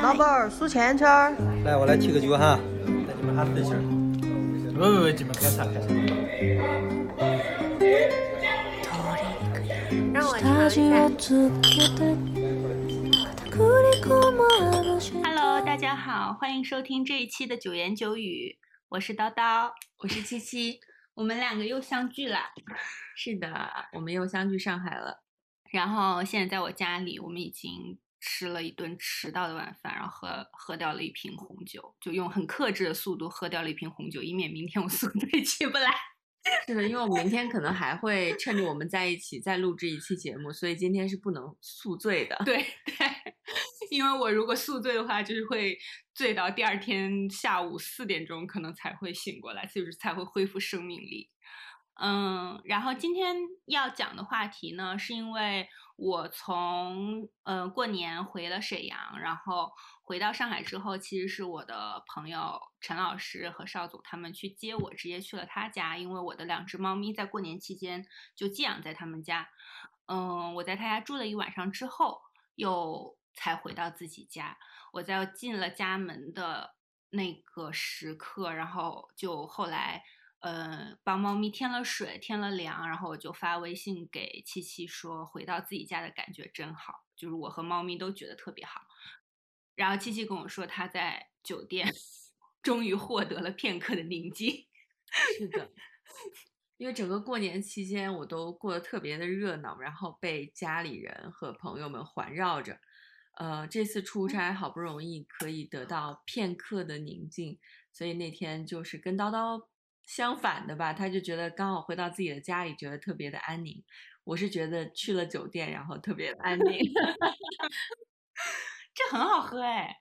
老板儿数钱圈儿。来，我来提个酒哈，带你们哈自信儿。不不不，你们开茶开茶。让我尝一下。Hello，大家好，欢迎收听这一期的九言九语，我是叨叨，我是七七，我们两个又相聚了。是的，我们又相聚上海了。然后现在在我家里，我们已经吃了一顿迟到的晚饭，然后喝喝掉了一瓶红酒，就用很克制的速度喝掉了一瓶红酒，以免明天我宿醉起不来。是的，因为我明天可能还会趁着我们在一起再录制一期节目，所以今天是不能宿醉的。对 对，因为我如果宿醉的话，就是会醉到第二天下午四点钟，可能才会醒过来，就是才会恢复生命力。嗯，然后今天要讲的话题呢，是因为我从呃过年回了沈阳，然后回到上海之后，其实是我的朋友陈老师和邵总他们去接我，直接去了他家，因为我的两只猫咪在过年期间就寄养在他们家。嗯，我在他家住了一晚上之后，又才回到自己家。我在进了家门的那个时刻，然后就后来。呃，帮猫咪添了水，添了粮，然后我就发微信给七七说，回到自己家的感觉真好，就是我和猫咪都觉得特别好。然后七七跟我说，他在酒店终于获得了片刻的宁静。是的，因为整个过年期间我都过得特别的热闹，然后被家里人和朋友们环绕着。呃，这次出差好不容易可以得到片刻的宁静，所以那天就是跟叨叨。相反的吧，他就觉得刚好回到自己的家里，觉得特别的安宁。我是觉得去了酒店，然后特别的安宁。这很好喝哎！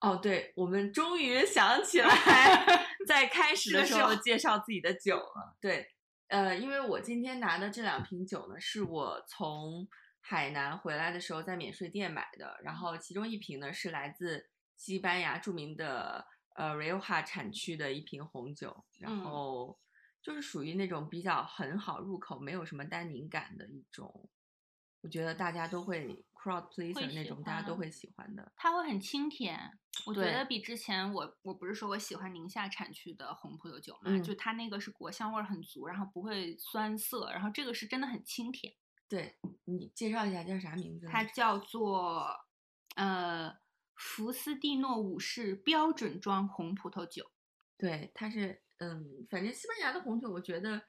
哦，对，我们终于想起来 在开始的时候介绍自己的酒了。对，呃，因为我今天拿的这两瓶酒呢，是我从海南回来的时候在免税店买的，然后其中一瓶呢是来自西班牙著名的。呃，Rioja 产区的一瓶红酒，然后就是属于那种比较很好入口，没有什么单宁感的一种，我觉得大家都会 crowd pleaser 那种，大家都会喜欢的。它会很清甜，我觉得比之前我我不是说我喜欢宁夏产区的红葡萄酒嘛，就它那个是果香味很足，然后不会酸涩，然后这个是真的很清甜。对你介绍一下叫啥名字？它叫做呃。福斯蒂诺五世标准装红葡萄酒，对，它是，嗯，反正西班牙的红酒，我觉得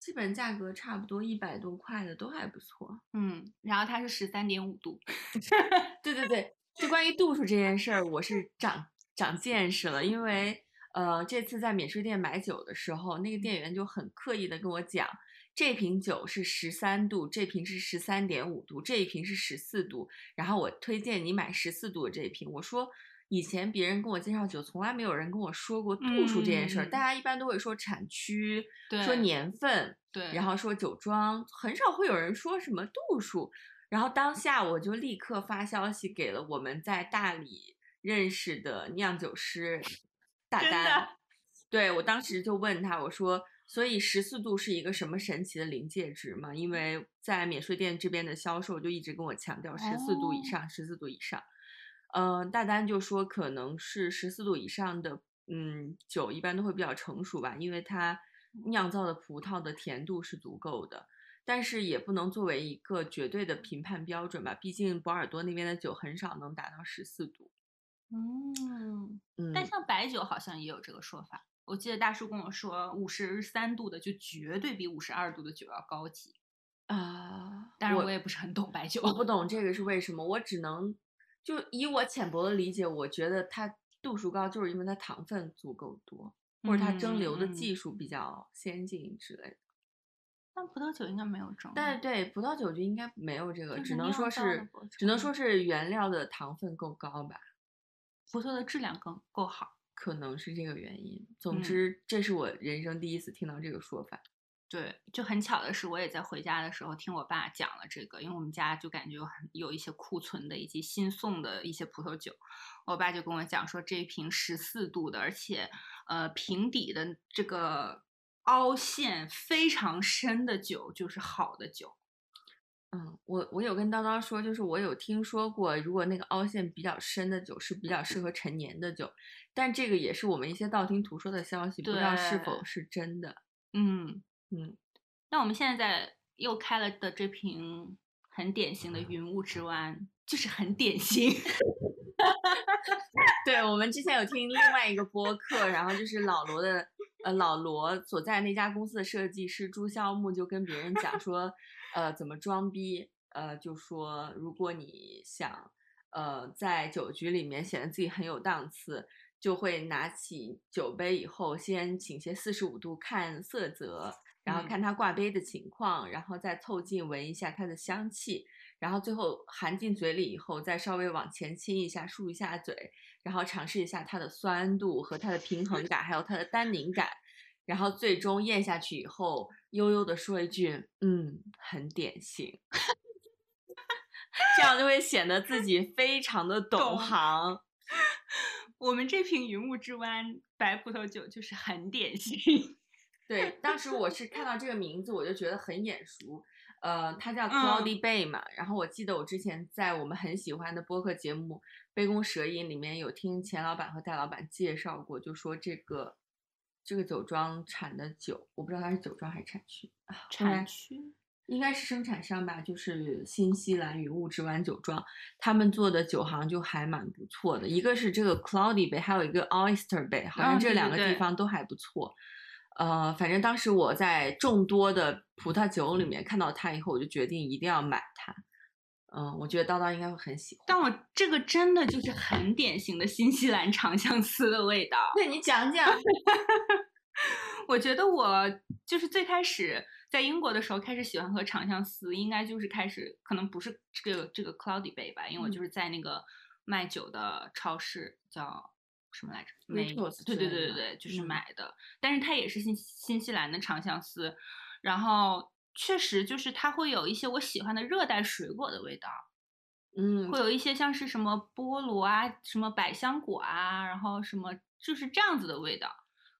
基本价格差不多一百多块的都还不错，嗯，然后它是十三点五度，对对对，就关于度数这件事儿，我是长长见识了，因为，呃，这次在免税店买酒的时候，那个店员就很刻意的跟我讲。这瓶酒是十三度，这瓶是十三点五度，这一瓶是十四度。然后我推荐你买十四度的这一瓶。我说以前别人跟我介绍酒，从来没有人跟我说过度数这件事儿。大家一般都会说产区，说年份，对，然后说酒庄，很少会有人说什么度数。然后当下我就立刻发消息给了我们在大理认识的酿酒师大丹，对我当时就问他，我说。所以十四度是一个什么神奇的临界值吗？因为在免税店这边的销售就一直跟我强调十四度以上，十四度以上。嗯，大丹就说可能是十四度以上的，嗯，酒一般都会比较成熟吧，因为它酿造的葡萄的甜度是足够的。但是也不能作为一个绝对的评判标准吧，毕竟波尔多那边的酒很少能达到十四度。嗯，但像白酒好像也有这个说法。我记得大叔跟我说，五十三度的就绝对比五十二度的酒要高级啊！但是我也不是很懂白酒，我不懂这个是为什么。我只能就以我浅薄的理解，我觉得它度数高，就是因为它糖分足够多，或者它蒸馏的技术比较先进之类的。但葡萄酒应该没有蒸，但对葡萄酒就应该没有这个，只能说是只能说是原料的糖分够高吧，葡萄的质量更够好。可能是这个原因。总之，这是我人生第一次听到这个说法。对，就很巧的是，我也在回家的时候听我爸讲了这个，因为我们家就感觉有很有一些库存的以及新送的一些葡萄酒。我爸就跟我讲说，这一瓶十四度的，而且呃瓶底的这个凹陷非常深的酒就是好的酒。嗯，我我有跟叨叨说，就是我有听说过，如果那个凹陷比较深的酒是比较适合陈年的酒，但这个也是我们一些道听途说的消息，不知道是否是真的。嗯嗯，那我们现在在又开了的这瓶很典型的云雾之湾，就是很典型。对，我们之前有听另外一个播客，然后就是老罗的，呃，老罗所在那家公司的设计师朱肖木就跟别人讲说。呃，怎么装逼？呃，就说如果你想，呃，在酒局里面显得自己很有档次，就会拿起酒杯以后，先倾斜四十五度看色泽，然后看它挂杯的情况，然后再凑近闻一下它的香气，然后最后含进嘴里以后，再稍微往前倾一下，漱一下嘴，然后尝试一下它的酸度和它的平衡感，还有它的单宁感。然后最终咽下去以后，悠悠的说一句：“嗯，很典型。”这样就会显得自己非常的懂行。我们这瓶云雾之湾白葡萄酒就是很典型。对，当时我是看到这个名字，我就觉得很眼熟。呃，它叫 Cloudy Bay 嘛。然后我记得我之前在我们很喜欢的播客节目《杯弓蛇影》里面有听钱老板和戴老板介绍过，就说这个。这个酒庄产的酒，我不知道它是酒庄还是产区啊？产区应该是生产商吧，就是新西兰与物质湾酒庄，他们做的酒行就还蛮不错的。一个是这个 Cloudy Bay，还有一个 Oyster Bay，好像这两个地方都还不错。呃，反正当时我在众多的葡萄酒里面看到它以后，我就决定一定要买它。嗯，我觉得叨叨应该会很喜欢。但我这个真的就是很典型的新西兰长相思的味道。对你讲讲。我觉得我就是最开始在英国的时候开始喜欢喝长相思，应该就是开始可能不是这个这个 Cloudy Bay 吧，因为我就是在那个卖酒的超市叫什么来着？没错，对对对对对，就是买的。但是它也是新新西兰的长相思，然后确实就是它会有一些我喜欢的热带水果的味道，嗯，会有一些像是什么菠萝啊、什么百香果啊，然后什么就是这样子的味道。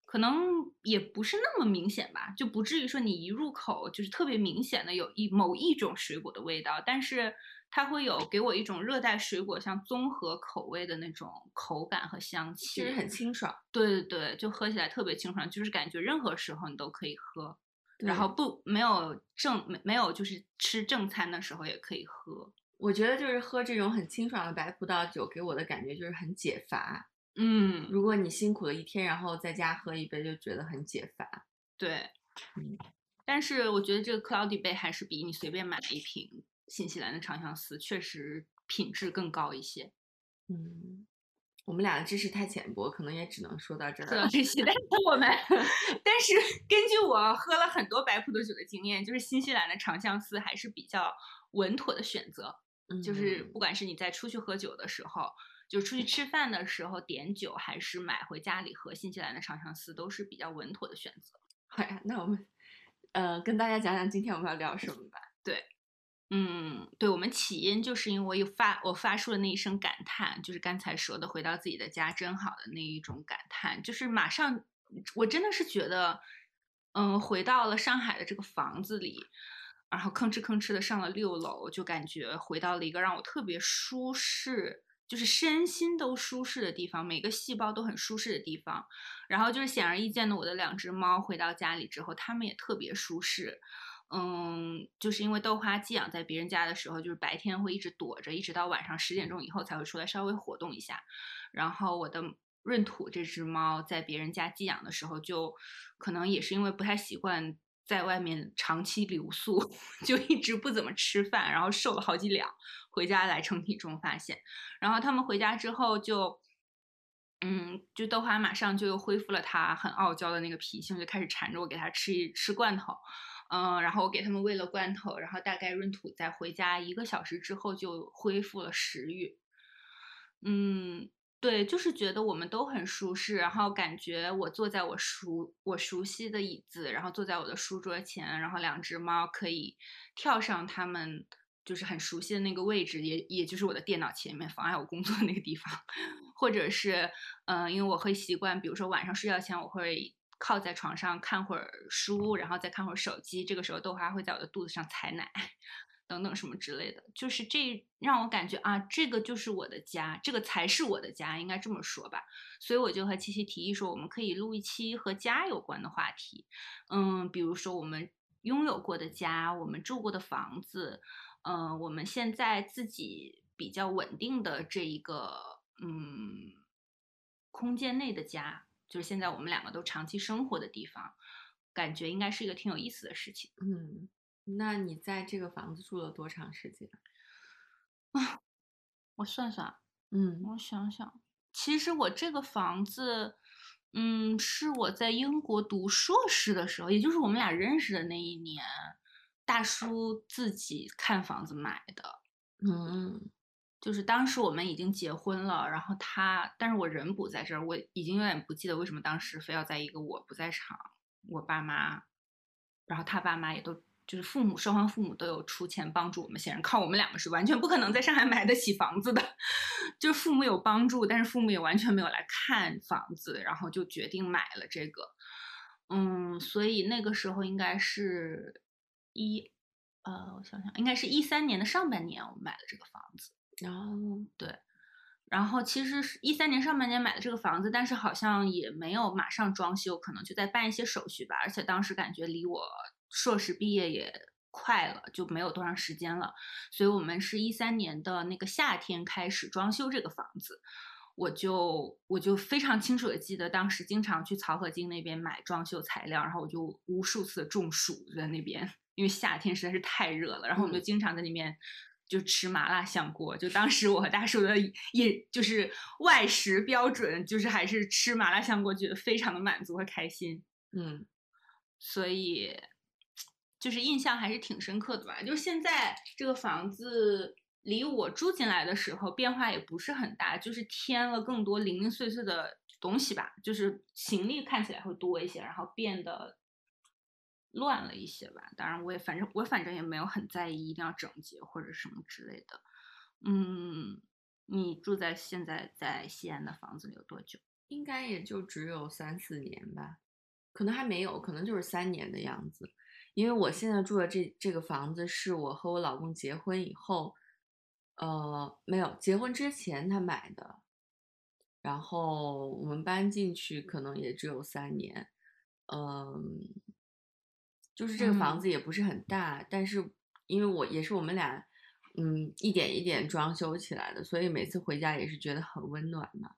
可能也不是那么明显吧，就不至于说你一入口就是特别明显的有一某一种水果的味道，但是它会有给我一种热带水果像综合口味的那种口感和香气，就是很清爽。对对对，就喝起来特别清爽，就是感觉任何时候你都可以喝，然后不没有正没没有就是吃正餐的时候也可以喝。我觉得就是喝这种很清爽的白葡萄酒，给我的感觉就是很解乏。嗯，如果你辛苦了一天，然后在家喝一杯，就觉得很解乏。对，嗯，但是我觉得这个 Cloudy Bay 还是比你随便买一瓶新西兰的长相思确实品质更高一些。嗯，我们俩的知识太浅薄，可能也只能说到这儿。说到这些，但是 我们，但是 根据我喝了很多白葡萄酒的经验，就是新西兰的长相思还是比较稳妥的选择。就是不管是你在出去喝酒的时候。就出去吃饭的时候点酒，还是买回家里喝新西兰的长相思，都是比较稳妥的选择。好呀，那我们，呃，跟大家讲讲今天我们要聊什么吧。对，嗯，对，我们起因就是因为我发我发出了那一声感叹，就是刚才说的“回到自己的家真好”的那一种感叹，就是马上我真的是觉得，嗯，回到了上海的这个房子里，然后吭哧吭哧的上了六楼，就感觉回到了一个让我特别舒适。就是身心都舒适的地方，每个细胞都很舒适的地方。然后就是显而易见的，我的两只猫回到家里之后，它们也特别舒适。嗯，就是因为豆花寄养在别人家的时候，就是白天会一直躲着，一直到晚上十点钟以后才会出来稍微活动一下。然后我的闰土这只猫在别人家寄养的时候，就可能也是因为不太习惯在外面长期留宿，就一直不怎么吃饭，然后瘦了好几两。回家来称体重，发现，然后他们回家之后就，嗯，就豆花马上就又恢复了它很傲娇的那个脾性，就开始缠着我给它吃一吃罐头，嗯，然后我给他们喂了罐头，然后大概闰土在回家一个小时之后就恢复了食欲，嗯，对，就是觉得我们都很舒适，然后感觉我坐在我熟我熟悉的椅子，然后坐在我的书桌前，然后两只猫可以跳上它们。就是很熟悉的那个位置，也也就是我的电脑前面，妨碍我工作的那个地方，或者是，嗯，因为我会习惯，比如说晚上睡觉前，我会靠在床上看会儿书，然后再看会儿手机，这个时候豆花会在我的肚子上采奶，等等什么之类的，就是这让我感觉啊，这个就是我的家，这个才是我的家，应该这么说吧。所以我就和七七提议说，我们可以录一期和家有关的话题，嗯，比如说我们拥有过的家，我们住过的房子，嗯，我们现在自己比较稳定的这一个嗯空间内的家，就是现在我们两个都长期生活的地方，感觉应该是一个挺有意思的事情。嗯。那你在这个房子住了多长时间？啊，我算算，嗯，我想想，其实我这个房子，嗯，是我在英国读硕士的时候，也就是我们俩认识的那一年，大叔自己看房子买的。嗯，就是当时我们已经结婚了，然后他，但是我人不在这儿，我已经有点不记得为什么当时非要在一个我不在场，我爸妈，然后他爸妈也都。就是父母双方父母都有出钱帮助我们，显然靠我们两个是完全不可能在上海买得起房子的。就父母有帮助，但是父母也完全没有来看房子，然后就决定买了这个。嗯，所以那个时候应该是一，呃，我想想，应该是一三年的上半年我们买了这个房子。然后对，然后其实是一三年上半年买的这个房子，但是好像也没有马上装修，可能就在办一些手续吧。而且当时感觉离我。硕士毕业也快了，就没有多长时间了，所以我们是一三年的那个夏天开始装修这个房子。我就我就非常清楚的记得，当时经常去漕河泾那边买装修材料，然后我就无数次中暑在那边，因为夏天实在是太热了。然后我们就经常在那边就吃麻辣香锅。就当时我和大叔的饮就是外食标准，就是还是吃麻辣香锅，觉得非常的满足和开心。嗯，所以。就是印象还是挺深刻的吧。就现在这个房子离我住进来的时候变化也不是很大，就是添了更多零零碎碎的东西吧。就是行李看起来会多一些，然后变得乱了一些吧。当然，我也反正我反正也没有很在意一定要整洁或者什么之类的。嗯，你住在现在在西安的房子里有多久？应该也就只有三四年吧，可能还没有，可能就是三年的样子。因为我现在住的这这个房子是我和我老公结婚以后，呃，没有结婚之前他买的，然后我们搬进去可能也只有三年，嗯，就是这个房子也不是很大，但是因为我也是我们俩，嗯，一点一点装修起来的，所以每次回家也是觉得很温暖嘛，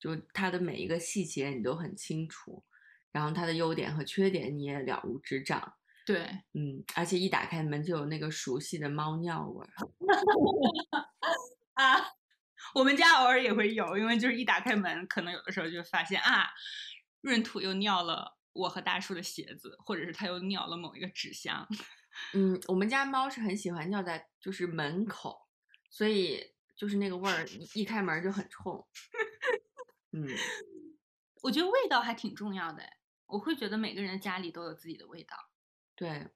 就它的每一个细节你都很清楚，然后它的优点和缺点你也了如指掌。对，嗯，而且一打开门就有那个熟悉的猫尿味儿。啊，我们家偶尔也会有，因为就是一打开门，可能有的时候就发现啊，闰土又尿了我和大叔的鞋子，或者是他又尿了某一个纸箱。嗯，我们家猫是很喜欢尿在就是门口，所以就是那个味儿一开门就很冲。嗯，我觉得味道还挺重要的，我会觉得每个人的家里都有自己的味道。对，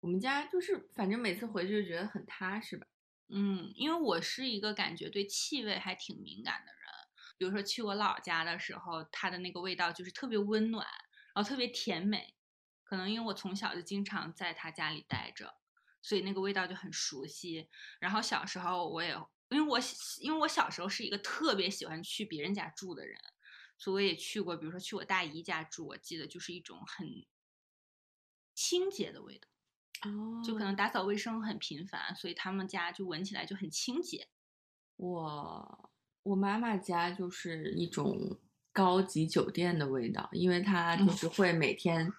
我们家就是反正每次回去就觉得很踏实吧。嗯，因为我是一个感觉对气味还挺敏感的人。比如说去我姥家的时候，它的那个味道就是特别温暖，然后特别甜美。可能因为我从小就经常在他家里待着，所以那个味道就很熟悉。然后小时候我也，因为我因为我小时候是一个特别喜欢去别人家住的人，所以我也去过。比如说去我大姨家住，我记得就是一种很。清洁的味道，哦，就可能打扫卫生很频繁，所以他们家就闻起来就很清洁。我我妈妈家就是一种高级酒店的味道，因为它就是会每天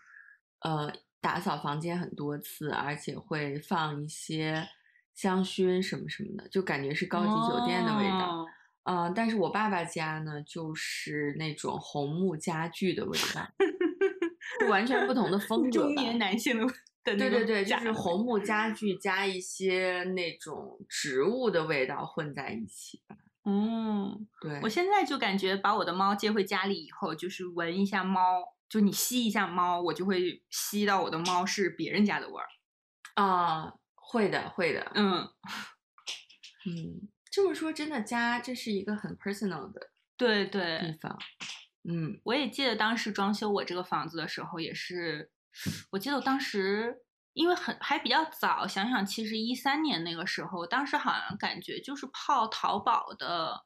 呃打扫房间很多次，而且会放一些香薰什么什么的，就感觉是高级酒店的味道。嗯，但是我爸爸家呢，就是那种红木家具的味道。完全不同的 风格，中年男性的对对对，就是红木家具加一些那种植物的味道混在一起吧。嗯，对，我现在就感觉把我的猫接回家里以后，就是闻一下猫，就你吸一下猫，我就会吸到我的猫是别人家的味儿。啊，会的，会的。嗯嗯，这么说真的，家这是一个很 personal 的 对对地方。嗯，我也记得当时装修我这个房子的时候，也是，我记得我当时因为很还比较早，想想其实一三年那个时候，当时好像感觉就是泡淘宝的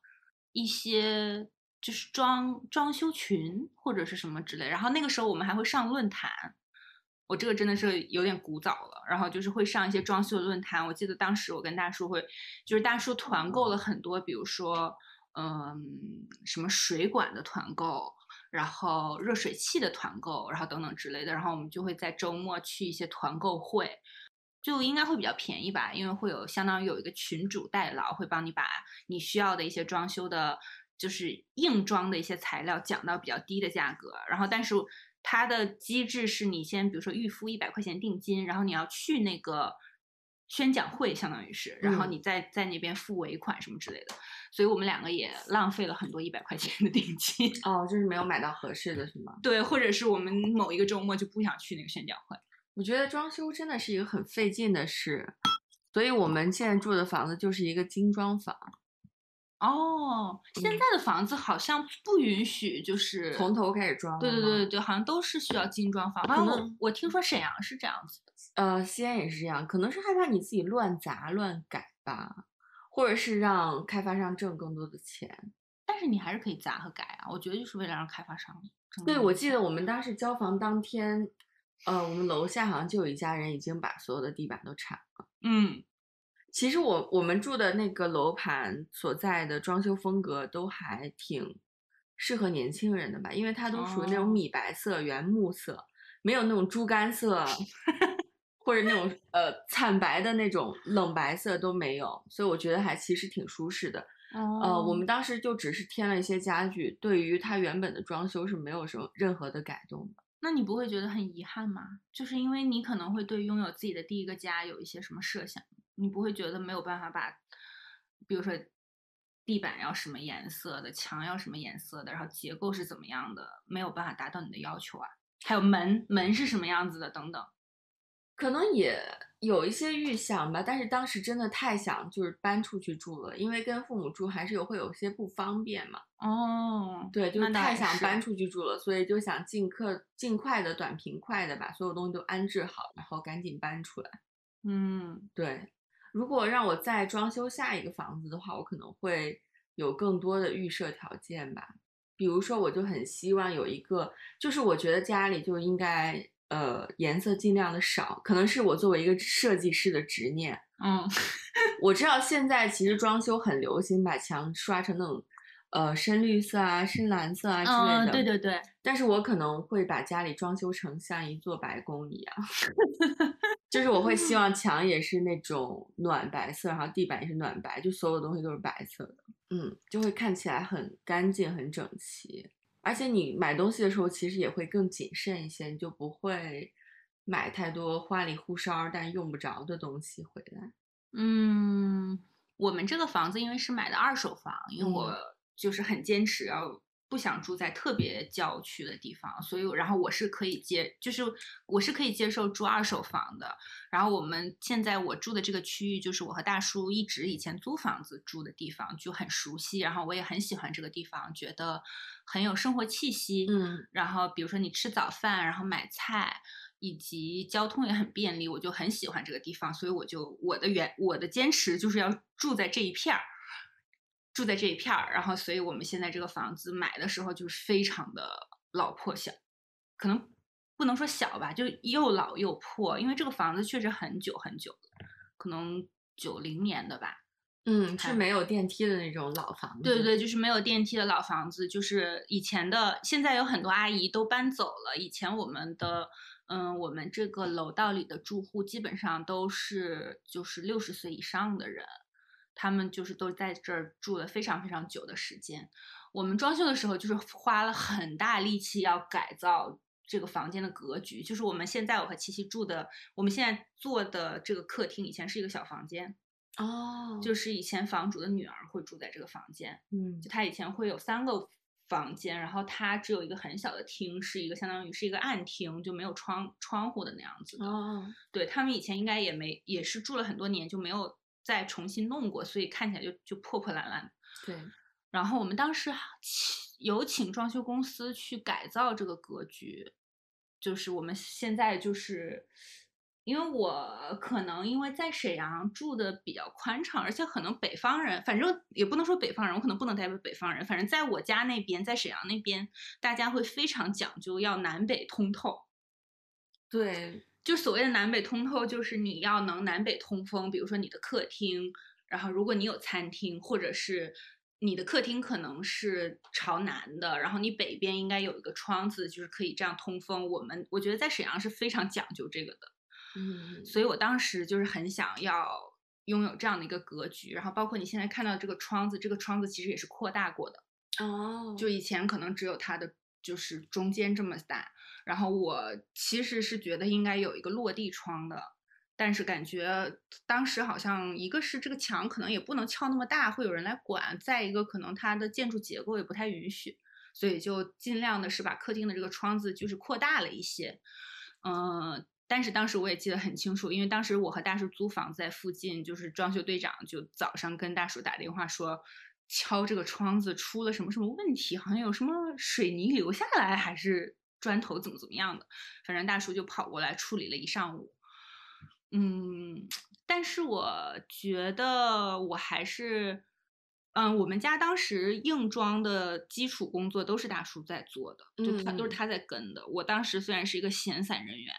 一些就是装装修群或者是什么之类，然后那个时候我们还会上论坛，我这个真的是有点古早了，然后就是会上一些装修的论坛，我记得当时我跟大叔会，就是大叔团购了很多，比如说嗯什么水管的团购。然后热水器的团购，然后等等之类的，然后我们就会在周末去一些团购会，就应该会比较便宜吧，因为会有相当于有一个群主代劳，会帮你把你需要的一些装修的，就是硬装的一些材料讲到比较低的价格。然后，但是它的机制是你先比如说预付一百块钱定金，然后你要去那个。宣讲会相当于是，然后你再在那边付尾款什么之类的，所以我们两个也浪费了很多一百块钱的定金。哦，就是没有买到合适的是吗？对，或者是我们某一个周末就不想去那个宣讲会。我觉得装修真的是一个很费劲的事，所以我们现在住的房子就是一个精装房。哦，现在的房子好像不允许就是从头开始装。对对对对对，好像都是需要精装房。可能我听说沈阳是这样子。呃，西安也是这样，可能是害怕你自己乱砸乱改吧，或者是让开发商挣更多的钱。但是你还是可以砸和改啊，我觉得就是为了让开发商。对，我记得我们当时交房当天，呃，我们楼下好像就有一家人已经把所有的地板都铲了。嗯，其实我我们住的那个楼盘所在的装修风格都还挺适合年轻人的吧，因为它都属于那种米白色、原木色，没有那种猪肝色。或者那种呃惨白的那种冷白色都没有，所以我觉得还其实挺舒适的。呃，我们当时就只是添了一些家具，对于它原本的装修是没有什么任何的改动的。那你不会觉得很遗憾吗？就是因为你可能会对拥有自己的第一个家有一些什么设想，你不会觉得没有办法把，比如说地板要什么颜色的，墙要什么颜色的，然后结构是怎么样的，没有办法达到你的要求啊？还有门门是什么样子的等等。可能也有一些预想吧，但是当时真的太想就是搬出去住了，因为跟父母住还是有会有些不方便嘛。哦，对，就是太想搬出去住了，所以就想尽快尽快的短平快的把所有东西都安置好，然后赶紧搬出来。嗯，对。如果让我再装修下一个房子的话，我可能会有更多的预设条件吧。比如说，我就很希望有一个，就是我觉得家里就应该。呃，颜色尽量的少，可能是我作为一个设计师的执念。嗯，我知道现在其实装修很流行把墙刷成那种，呃，深绿色啊、深蓝色啊之类的。对对对。但是我可能会把家里装修成像一座白宫一样，就是我会希 望墙也是那种暖白色，然后地板也是暖白，就所有东西都是白色的。嗯，就会看起来很干净、很整齐。而且你买东西的时候，其实也会更谨慎一些，你就不会买太多花里胡哨但用不着的东西回来。嗯，我们这个房子因为是买的二手房，因为我就是很坚持要。不想住在特别郊区的地方，所以然后我是可以接，就是我是可以接受住二手房的。然后我们现在我住的这个区域，就是我和大叔一直以前租房子住的地方，就很熟悉。然后我也很喜欢这个地方，觉得很有生活气息。嗯，然后比如说你吃早饭，然后买菜，以及交通也很便利，我就很喜欢这个地方。所以我就我的原我的坚持就是要住在这一片儿。住在这一片儿，然后，所以我们现在这个房子买的时候就是非常的老破小，可能不能说小吧，就又老又破，因为这个房子确实很久很久了，可能九零年的吧。嗯，是没有电梯的那种老房子。对对，就是没有电梯的老房子，就是以前的，现在有很多阿姨都搬走了。以前我们的，嗯，我们这个楼道里的住户基本上都是就是六十岁以上的人。他们就是都在这儿住了非常非常久的时间。我们装修的时候就是花了很大力气要改造这个房间的格局。就是我们现在我和七七住的，我们现在做的这个客厅以前是一个小房间哦，就是以前房主的女儿会住在这个房间。嗯，就她以前会有三个房间，然后她只有一个很小的厅，是一个相当于是一个暗厅，就没有窗窗户的那样子的。哦，对他们以前应该也没也是住了很多年就没有。再重新弄过，所以看起来就就破破烂烂。对，然后我们当时请有请装修公司去改造这个格局，就是我们现在就是因为我可能因为在沈阳住的比较宽敞，而且可能北方人，反正也不能说北方人，我可能不能代表北方人，反正在我家那边，在沈阳那边，大家会非常讲究要南北通透。对，就所谓的南北通透，就是你要能南北通风，比如说你的客厅，然后如果你有餐厅，或者是你的客厅可能是朝南的，然后你北边应该有一个窗子，就是可以这样通风。我们我觉得在沈阳是非常讲究这个的。嗯，所以我当时就是很想要拥有这样的一个格局，然后包括你现在看到这个窗子，这个窗子其实也是扩大过的，哦，就以前可能只有它的就是中间这么大，然后我其实是觉得应该有一个落地窗的，但是感觉当时好像一个是这个墙可能也不能撬那么大，会有人来管，再一个可能它的建筑结构也不太允许，所以就尽量的是把客厅的这个窗子就是扩大了一些，嗯。但是当时我也记得很清楚，因为当时我和大叔租房在附近，就是装修队长就早上跟大叔打电话说，敲这个窗子出了什么什么问题，好像有什么水泥流下来，还是砖头怎么怎么样的，反正大叔就跑过来处理了一上午。嗯，但是我觉得我还是，嗯，我们家当时硬装的基础工作都是大叔在做的，就他都是他在跟的。我当时虽然是一个闲散人员。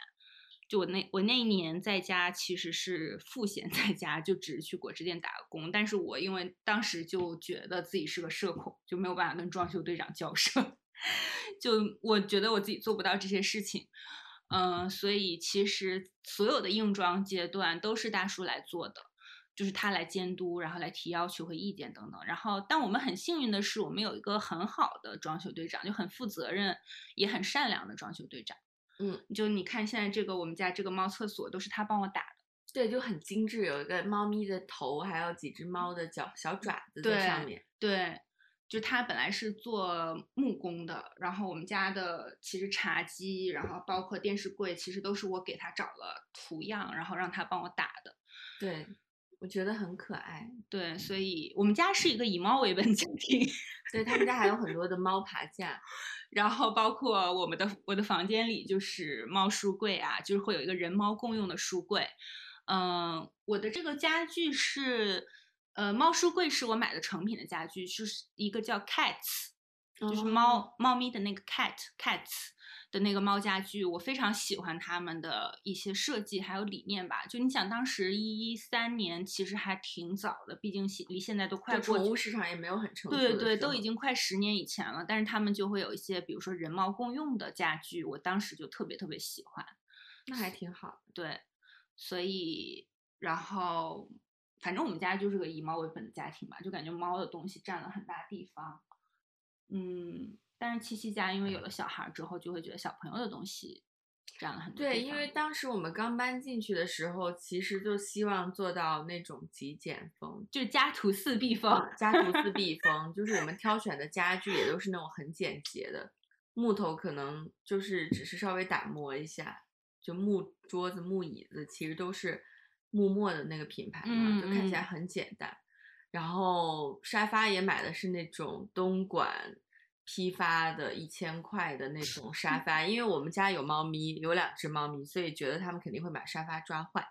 就我那我那一年在家其实是赋闲在家，就只是去果汁店打工。但是我因为当时就觉得自己是个社恐，就没有办法跟装修队长交涉，就我觉得我自己做不到这些事情，嗯，所以其实所有的硬装阶段都是大叔来做的，就是他来监督，然后来提要求和意见等等。然后，但我们很幸运的是，我们有一个很好的装修队长，就很负责任也很善良的装修队长。嗯，就你看现在这个我们家这个猫厕所都是他帮我打的，对，就很精致，有一个猫咪的头，还有几只猫的脚小爪子在上面。对，就他本来是做木工的，然后我们家的其实茶几，然后包括电视柜，其实都是我给他找了图样，然后让他帮我打的。对，我觉得很可爱。对，所以我们家是一个以猫为本家庭。对他们家还有很多的猫爬架。然后包括我们的我的房间里就是猫书柜啊，就是会有一个人猫共用的书柜。嗯，我的这个家具是，呃，猫书柜是我买的成品的家具，就是一个叫 Cats，就是猫猫咪的那个 Cat Cats。的那个猫家具，我非常喜欢他们的一些设计还有理念吧。就你想，当时一三年其实还挺早的，毕竟离现在都快过。宠物市场也没有很成熟。对对，都已经快十年以前了。但是他们就会有一些，比如说人猫共用的家具，我当时就特别特别喜欢。那还挺好。对，所以然后反正我们家就是个以猫为本的家庭吧，就感觉猫的东西占了很大地方。嗯。但是七七家因为有了小孩之后，就会觉得小朋友的东西占了很多。对，因为当时我们刚搬进去的时候，其实就希望做到那种极简风，就是家徒四壁风。家徒四壁 风，就是我们挑选的家具也都是那种很简洁的，木头可能就是只是稍微打磨一下，就木桌子、木椅子其实都是木墨的那个品牌嘛，就看起来很简单。然后沙发也买的是那种东莞。批发的一千块的那种沙 发，因为我们家有猫咪，有两只猫咪，所以觉得他们肯定会把沙发抓坏，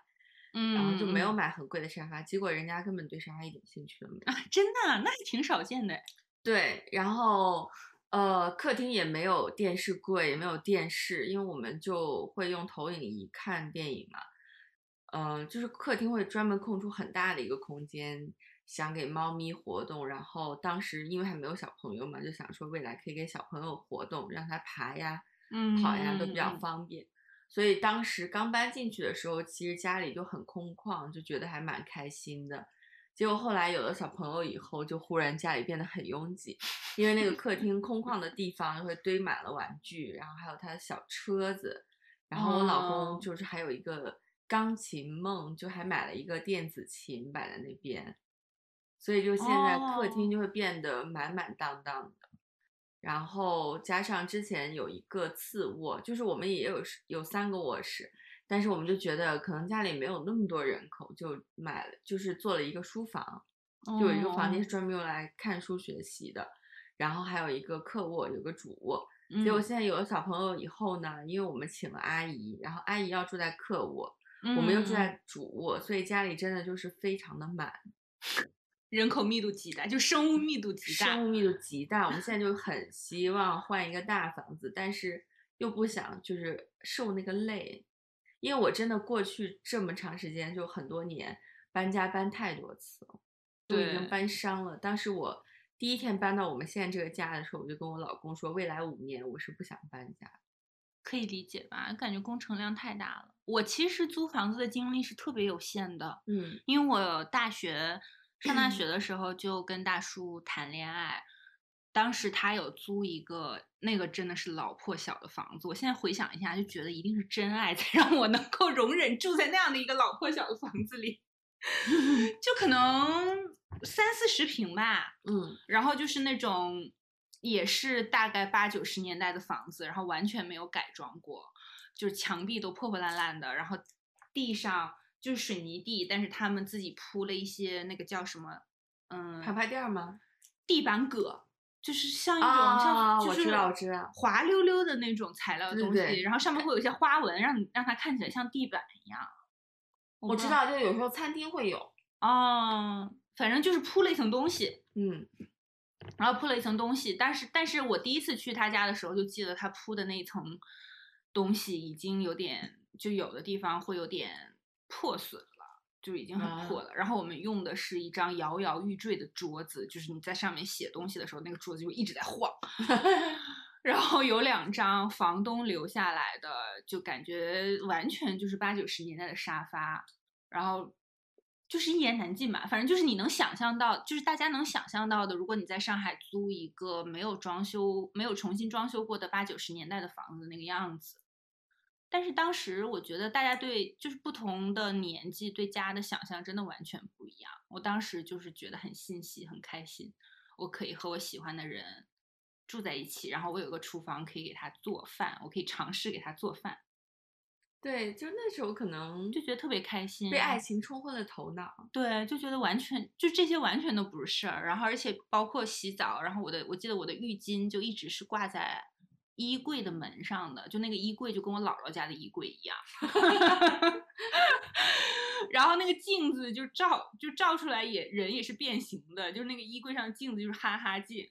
嗯，然后就没有买很贵的沙发。结果人家根本对沙发一点兴趣都没有啊！真的，那还挺少见的。对，然后呃，客厅也没有电视柜，也没有电视，因为我们就会用投影仪看电影嘛。嗯，就是客厅会专门空出很大的一个空间。想给猫咪活动，然后当时因为还没有小朋友嘛，就想说未来可以给小朋友活动，让他爬呀、跑呀都比较方便。所以当时刚搬进去的时候，其实家里就很空旷，就觉得还蛮开心的。结果后来有了小朋友以后，就忽然家里变得很拥挤，因为那个客厅空旷的地方会堆满了玩具，然后还有他的小车子，然后我老公就是还有一个钢琴梦，就还买了一个电子琴摆在那边。所以就现在客厅就会变得满满当当的，然后加上之前有一个次卧，就是我们也有有三个卧室，但是我们就觉得可能家里没有那么多人口，就买了就是做了一个书房，就有一个房间是专门用来看书学习的，然后还有一个客卧，有个主卧。结果现在有了小朋友以后呢，因为我们请了阿姨，然后阿姨要住在客卧。我们又住在主卧，所以家里真的就是非常的满，人口密度极大，就生物密度极大，生物密度极大。我们现在就很希望换一个大房子，但是又不想就是受那个累，因为我真的过去这么长时间，就很多年搬家搬太多次了，都已经搬伤了。当时我第一天搬到我们现在这个家的时候，我就跟我老公说，未来五年我是不想搬家。可以理解吧？感觉工程量太大了。我其实租房子的经历是特别有限的，嗯，因为我大学上大学的时候就跟大叔谈恋爱，当时他有租一个那个真的是老破小的房子。我现在回想一下，就觉得一定是真爱才 让我能够容忍住在那样的一个老破小的房子里，就可能三四十平吧，嗯，然后就是那种。也是大概八九十年代的房子，然后完全没有改装过，就是墙壁都破破烂烂的，然后地上就是水泥地，但是他们自己铺了一些那个叫什么，嗯，爬爬垫吗？地板革，就是像一种像就是滑溜溜的那种材料的东西，然后上面会有一些花纹，让让它看起来像地板一样。我知道，就有时候餐厅会有。哦，反正就是铺了一层东西。嗯。然后铺了一层东西，但是但是我第一次去他家的时候，就记得他铺的那一层东西已经有点，就有的地方会有点破损了，就已经很破了。然后我们用的是一张摇摇欲坠的桌子，就是你在上面写东西的时候，那个桌子就一直在晃。然后有两张房东留下来的，就感觉完全就是八九十年代的沙发，然后。就是一言难尽吧，反正就是你能想象到，就是大家能想象到的，如果你在上海租一个没有装修、没有重新装修过的八九十年代的房子那个样子。但是当时我觉得大家对就是不同的年纪对家的想象真的完全不一样。我当时就是觉得很欣喜、很开心，我可以和我喜欢的人住在一起，然后我有个厨房可以给他做饭，我可以尝试给他做饭。对，就那时候可能就觉得特别开心，被爱情冲昏了头脑。对，就觉得完全就这些完全都不是事儿。然后，而且包括洗澡，然后我的我记得我的浴巾就一直是挂在衣柜的门上的，就那个衣柜就跟我姥姥家的衣柜一样。然后那个镜子就照就照出来也人也是变形的，就是那个衣柜上的镜子就是哈哈镜。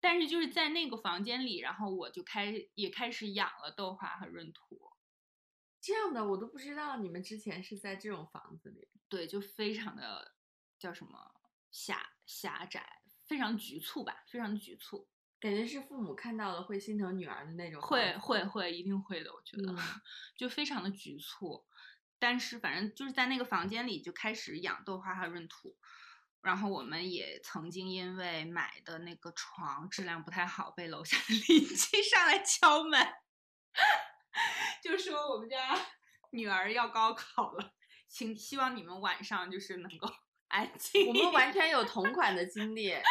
但是就是在那个房间里，然后我就开也开始养了豆花和闰土。这样的我都不知道，你们之前是在这种房子里？对，就非常的叫什么狭狭窄，非常局促吧，非常局促，感觉是父母看到了会心疼女儿的那种。会会会，一定会的，我觉得 就非常的局促。但是反正就是在那个房间里就开始养豆花和闰土，然后我们也曾经因为买的那个床质量不太好，被楼下的邻居上来敲门。就说我们家 女儿要高考了，请希望你们晚上就是能够 安静。我们完全有同款的经历。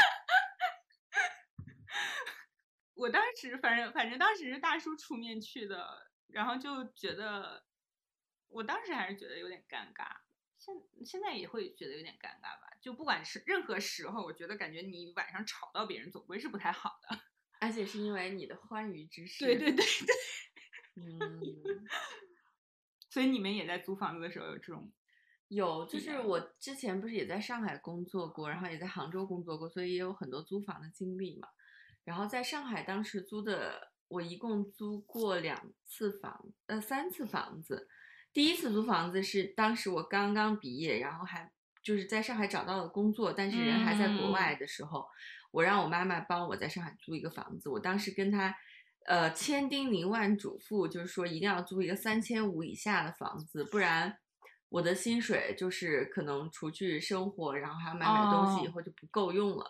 我当时反正反正当时是大叔出面去的，然后就觉得，我当时还是觉得有点尴尬，现现在也会觉得有点尴尬吧。就不管是任何时候，我觉得感觉你晚上吵到别人，总归是不太好的。而且是因为你的欢愉之事。对对对对。嗯，所以你们也在租房子的时候有这种？有，就是我之前不是也在上海工作过，然后也在杭州工作过，所以也有很多租房的经历嘛。然后在上海当时租的，我一共租过两次房，呃，三次房子。第一次租房子是当时我刚刚毕业，然后还就是在上海找到了工作，但是人还在国外的时候，我让我妈妈帮我在上海租一个房子。我当时跟她。呃，千叮咛万嘱咐，就是说一定要租一个三千五以下的房子，不然我的薪水就是可能除去生活，然后还要买买东西，以后就不够用了。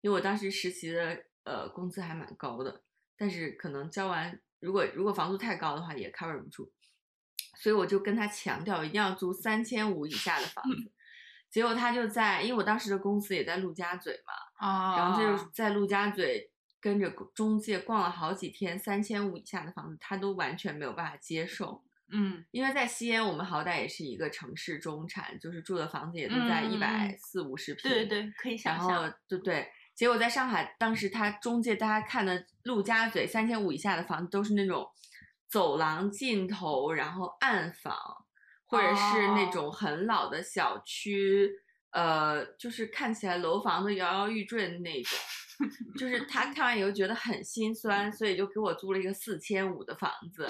因为我当时实习的呃工资还蛮高的，但是可能交完，如果如果房租太高的话也 cover 不住，所以我就跟他强调一定要租三千五以下的房子。结果他就在，因为我当时的公司也在陆家嘴嘛，啊，然后就是在陆家嘴。跟着中介逛了好几天，三千五以下的房子他都完全没有办法接受。嗯，因为在西安，我们好歹也是一个城市中产，就是住的房子也都在一百四五十平。对对对，可以想象。然后对对，结果在上海，当时他中介大家看的陆家嘴三千五以下的房子都是那种走廊尽头，然后暗房，或者是那哦种很老的小区，呃，就是看起来楼房都摇摇欲坠的那种。就是他 看完以后觉得很心酸，所以就给我租了一个四千五的房子。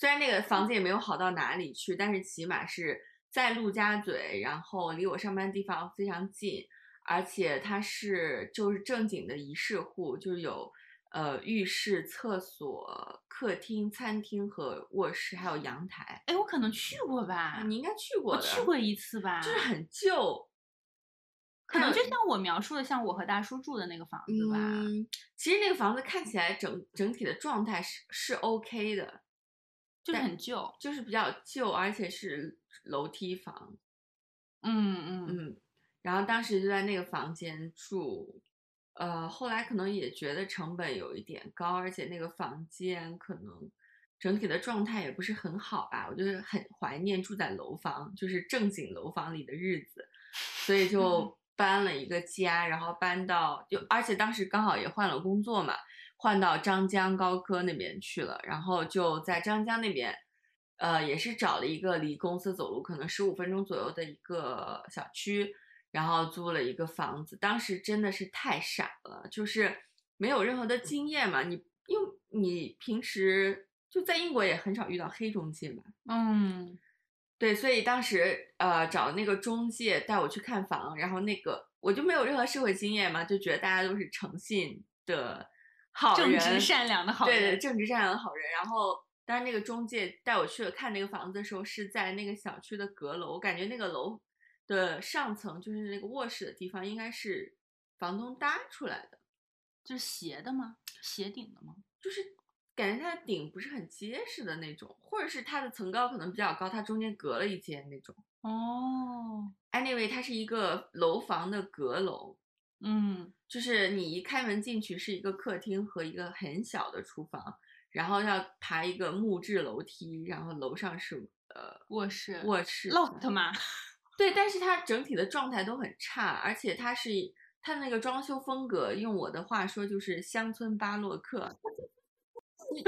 虽然那个房子也没有好到哪里去，但是起码是在陆家嘴，然后离我上班地方非常近，而且它是就是正经的一室户，就是有呃浴室、厕所、客厅、餐厅和卧室，还有阳台。哎，我可能去过吧？啊你应该去过的，我去过一次吧？就是很旧，可能就像我描述的，像我和大叔住的那个房子吧。嗯，其实那个房子看起来整整体的状态是是 OK 的，就是很旧。就是比较旧，而且是楼梯房。嗯嗯嗯，然后当时就在那个房间住，呃，后来可能也觉得成本有一点高，而且那个房间可能整体的状态也不是很好吧，我就是很怀念住在楼房，就是正经楼房里的日子，所以就搬了一个家，然后搬到就，而且当时刚好也换了工作嘛，换到张江高科那边去了，然后就在张江那边。呃，也是找了一个离公司走路可能十五分钟左右的一个小区，然后租了一个房子。当时真的是太傻了，就是没有任何的经验嘛。你因为你平时就在英国也很少遇到黑中介嘛，嗯，对，所以当时呃找那个中介带我去看房，然后那个我就没有任何社会经验嘛，就觉得大家都是诚信的好人，正直善良的好人对对，正直善良的好人。然后，当然那个中介带我去了看那个房子的时候，是在那个小区的阁楼，我感觉那个楼的上层就是那个卧室的地方，应该是房东搭出来的，就是斜的吗？斜顶的吗？就是感觉它的顶不是很结实的那种，或者是它的层高可能比较高，它中间隔了一间那种。哦，Anyway，它是一个楼房的阁楼，嗯就是你一开门进去是一个客厅和一个很小的厨房，然后要爬一个木质楼梯，然后楼上是呃卧室卧室 loft 嘛。对，但是它整体的状态都很差，而且它是它那个装修风格，用我的话说就是乡村巴洛克。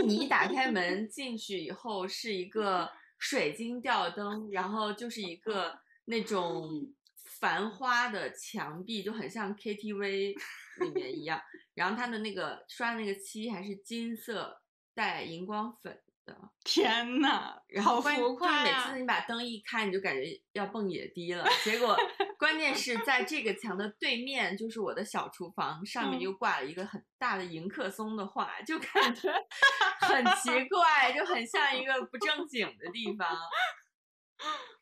你一打开门进去以后是一个水晶吊灯，然后就是一个那种繁花的墙壁，就很像 KTV 里面一样。然后它的那个刷的那个漆还是金色带荧光粉的，天呐，好然后关浮夸就是每次你把灯一开，你就感觉要蹦野迪了。结果 关键是在这个墙的对面，就是我的小厨房，上面嗯又挂了一个很大的迎客松的画，就 感觉很奇怪，就很像一个不正经的地方。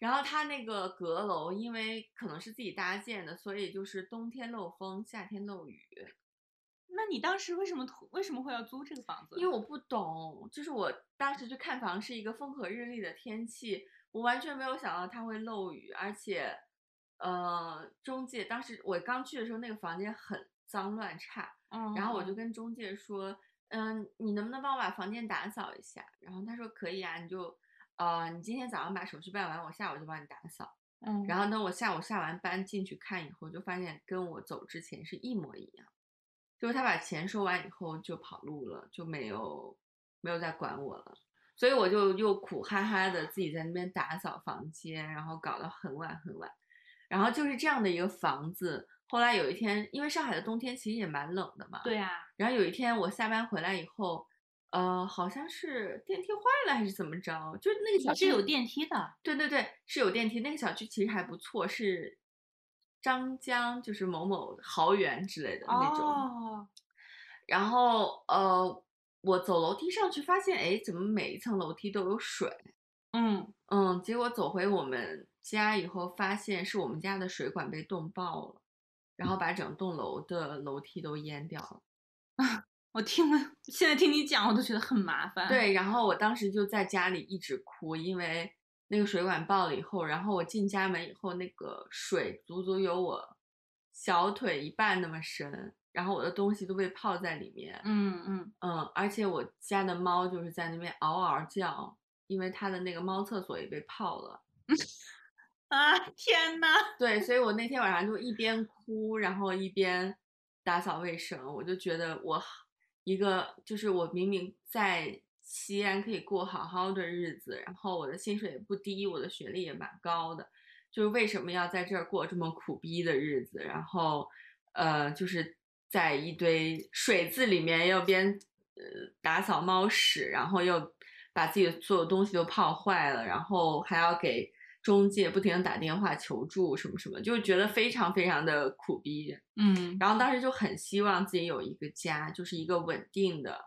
然后它那个阁楼，因为可能是自己搭建的，所以就是冬天漏风，夏天漏雨。那你当时为什么为什么会要租这个房子？因为我不懂，就是我当时去看房是一个风和日丽的天气，我完全没有想到它会漏雨，而且，呃，中介当时我刚去的时候，那个房间很脏乱差，嗯，然后我就嗯跟中介说，嗯，你能不能帮我把房间打扫一下？然后他说可以啊，你就，呃，你今天早上把手续办完，我下午就帮你打扫。嗯，然后等我下午下完班进去看以后，就发现跟我走之前是一模一样，就是他把钱收完以后就跑路了，就没有没有再管我了，所以我就又苦哈哈的自己在那边打扫房间，然后搞到很晚很晚，然后就是这样的一个房子。后来有一天，因为上海的冬天其实也蛮冷的嘛，对啊，然后有一天我下班回来以后，呃，好像是电梯坏了还是怎么着，就是那个小区是有电梯的。对对对，是有电梯。那个小区其实还不错，是张江，就是某某豪园之类的那种。哦，然后呃，我走楼梯上去，发现哎，怎么每一层楼梯都有水？嗯，嗯，结果走回我们家以后，发现是我们家的水管被冻爆了，然后把整栋楼的楼梯都淹掉了。啊我听了，现在听你讲，我都觉得很麻烦。，对，然后我当时就在家里一直哭，因为那个水管爆了以后，然后我进家门以后，那个水足足有我小腿一半那么深，然后我的东西都被泡在里面。嗯嗯，嗯，而且我家的猫就是在那边嗷嗷叫，因为它的那个猫厕所也被泡了。啊，天呐，对，所以我那天晚上就一边哭，然后一边打扫卫生，我就觉得我一个就是我明明在西安可以过好好的日子，然后我的薪水也不低，我的学历也蛮高的，就是为什么要在这儿过这么苦逼的日子？然后，呃，就是在一堆水渍里面要边呃打扫猫屎，然后又把自己的所有东西都泡坏了，然后还要给中介不停的打电话求助什么什么，就觉得非常非常的苦逼。嗯，然后当时就很希望自己有一个家，就是一个稳定的、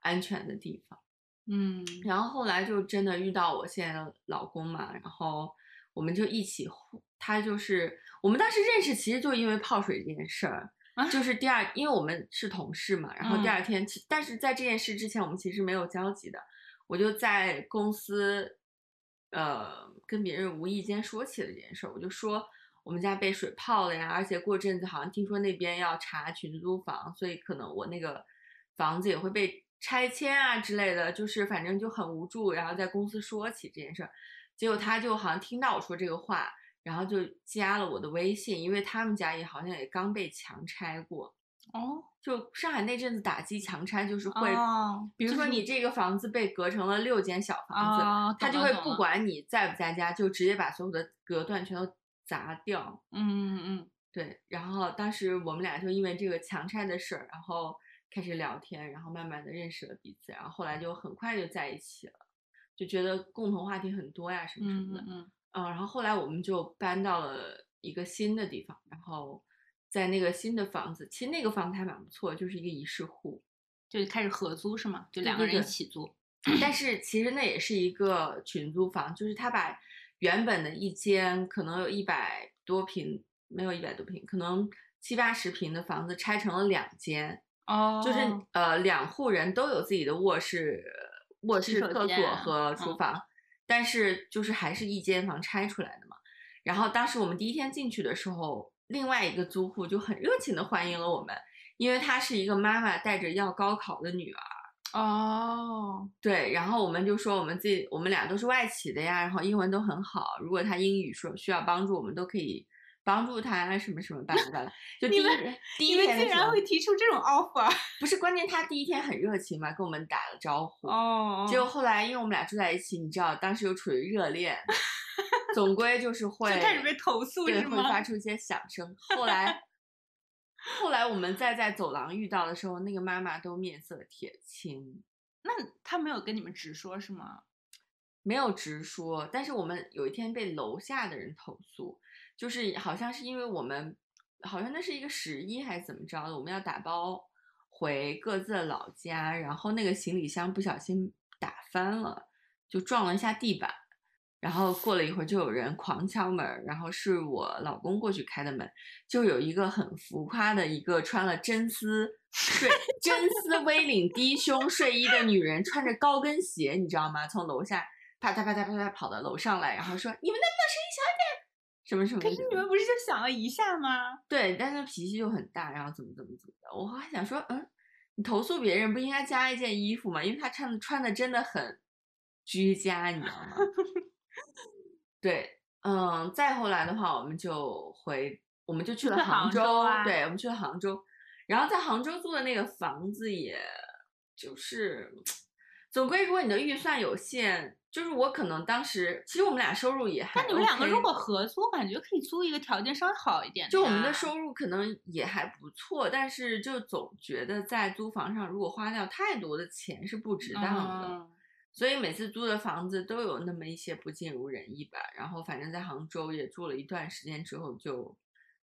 安全的地方。嗯，然后后来就真的遇到我现在的老公嘛，然后我们就一起，他就是我们当时认识，其实就因为泡水这件事儿，啊就是第二，因为我们是同事嘛，然后第嗯。二天，其但是在这件事之前，我们其实没有交集的，我就在公司，呃，跟别人无意间说起了这件事儿，我就说我们家被水泡了呀，而且过阵子好像听说那边要查群租房，所以可能我那个房子也会被拆迁啊之类的，就是反正就很无助，然后在公司说起这件事儿，结果他就好像听到我说这个话，然后就加了我的微信，因为他们家也好像也刚被强拆过，哦，就上海那阵子打击强拆就是会，哦比如说你这个房子被隔成了六间小房子，哦，他就会不管你在不在家，就直接把所有的隔断全都砸掉。嗯嗯嗯对，然后当时我们俩就因为这个强拆的事儿，然后开始聊天，然后慢慢的认识了彼此，然后后来就很快就在一起了，就觉得共同话题很多呀，什么什么的。嗯嗯嗯，嗯，然后后来我们就搬到了一个新的地方，然后在那个新的房子，其实那个房子还蛮不错，就是一个一室户，就开始合租是吗？就两个人一起租。但是其实那也是一个群租房，就是他把原本的一间可能有一百多平，没有一百多平，可能七八十平的房子拆成了两间，哦就是呃两户人都有自己的卧室、卧室、厕所和厨嗯房，但是就是还是一间房拆出来的嘛。然后当时我们第一天进去的时候，另外一个租户就很热情的欢迎了我们，因为她是一个妈妈带着要高考的女儿。哦，对，然后我们就说我们自己，我们俩都是外企的呀，然后英文都很好，如果她英语说需要帮助，我们都可以帮助他呀，什么什么巴拉巴拉。就第一第一天竟然会，提出这种 offer？不是关键，他第一天很热情嘛，跟我们打了招呼。哦，结果后来，因为我们俩住在一起，你知道，当时又处于热恋，总归就是会就开始被投诉对，是吗？会发出一些响声。后来，后来我们再在走廊遇到的时候，那个妈妈都面色铁青。那他没有跟你们直说是吗？没有直说，但是我们有一天被楼下的人投诉，就是好像是因为我们好像那是一个十一还是怎么着的，我们要打包回各自的老家，然后那个行李箱不小心打翻了，就撞了一下地板，然后过了一会儿就有人狂敲门，然后是我老公过去开的门，就有一个很浮夸的一个穿了真丝睡真丝 V 领低胸睡衣的女人，穿着高跟鞋，你知道吗？从楼下啪嗒啪嗒啪嗒跑到楼上来，然后说：“你们能不能声音小一点？”什么什么。可是你们不是就想了一下吗？对，但是脾气就很大，然后怎么怎么怎么的。我还想说，嗯，你投诉别人不应该加一件衣服吗？因为他穿的穿的真的很居家，你知道吗？对，嗯，再后来的话，我们就回，我们就去了去杭杭州啊对，我们去了杭州，然后在杭州租的那个房子，也就是，总归如果你的预算有限，就是我可能当时，其实我们俩收入也还 OK，但你们两个如果合租，感觉可以租一个条件稍微好一点的就我们的收入可能也还不错，但是就总觉得在租房上如果花掉太多的钱是不值当的，嗯所以每次租的房子都有那么一些不尽如人意吧。然后反正在杭州也住了一段时间之后就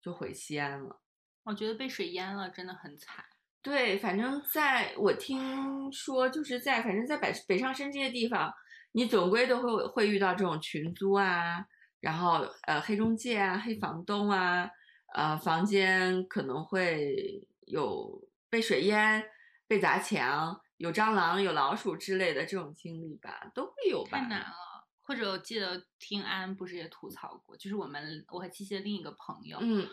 就回西安了。我觉得被水淹了真的很惨。对，反正在我听说，就是在反正在北北上深这些地方，你总归都会会遇到这种群租啊，然后呃黑中介啊、黑房东啊，呃房间可能会有被水淹、被砸墙、有蟑螂、有老鼠之类的这种经历吧，都会有吧。太难了。或者我记得听安不是也吐槽过，就是我们我和七七的另一个朋友，嗯，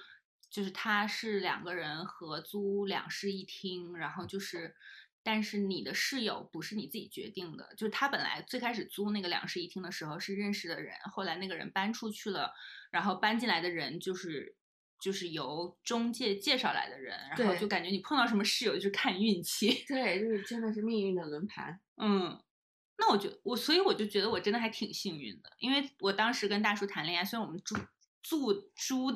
就是他是两个人合租两室一厅，然后就是，但是你的室友不是你自己决定的，就是他本来最开始租那个两室一厅的时候是认识的人，后来那个人搬出去了，然后搬进来的人就是就是由中介介绍来的人，然后就感觉你碰到什么室友就是看运气，对，就是真的是命运的轮盘。嗯，那我就我，所以我就觉得我真的还挺幸运的，因为我当时跟大叔谈恋爱，虽然我们住住住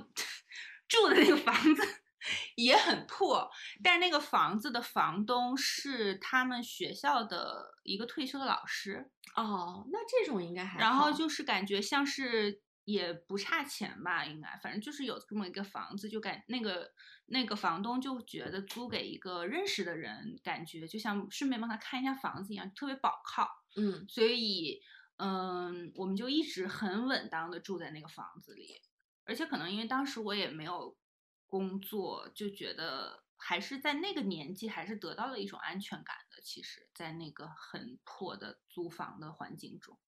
住的那个房子 也很破，但是那个房子的房东是他们学校的一个退休的老师。哦，那这种应该还然后就是感觉像是也不差钱吧，应该反正就是有这么一个房子，就感那个那个房东就觉得租给一个认识的人，感觉就像顺便帮他看一下房子一样，特别保靠。嗯。所以，嗯，我们就一直很稳当的住在那个房子里，而且可能因为当时我也没有工作，就觉得还是在那个年纪还是得到了一种安全感的。其实，在那个很破的租房的环境中，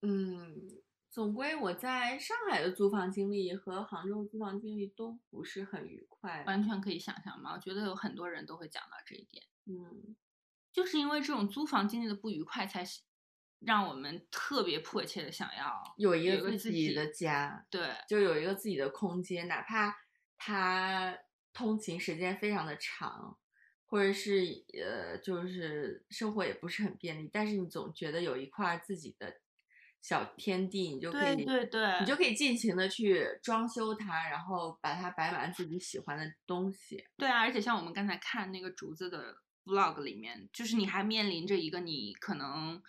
嗯，总归我在上海的租房经历和杭州租房经历都不是很愉快。完全可以想象嘛。我觉得有很多人都会讲到这一点，嗯，就是因为这种租房经历的不愉快，才是让我们特别迫切的想要有一个个自己的家，对就有一个自己的空间，哪怕他通勤时间非常的长，或者是呃，就是生活也不是很便利，但是你总觉得有一块儿自己的小天地，你就可对以，对对，你就可以尽情的去装修它，然后把它摆满自己喜欢的东西。对啊，而且像我们刚才看那个竹子的 vlog 里面，就是你还面临着一个你可能，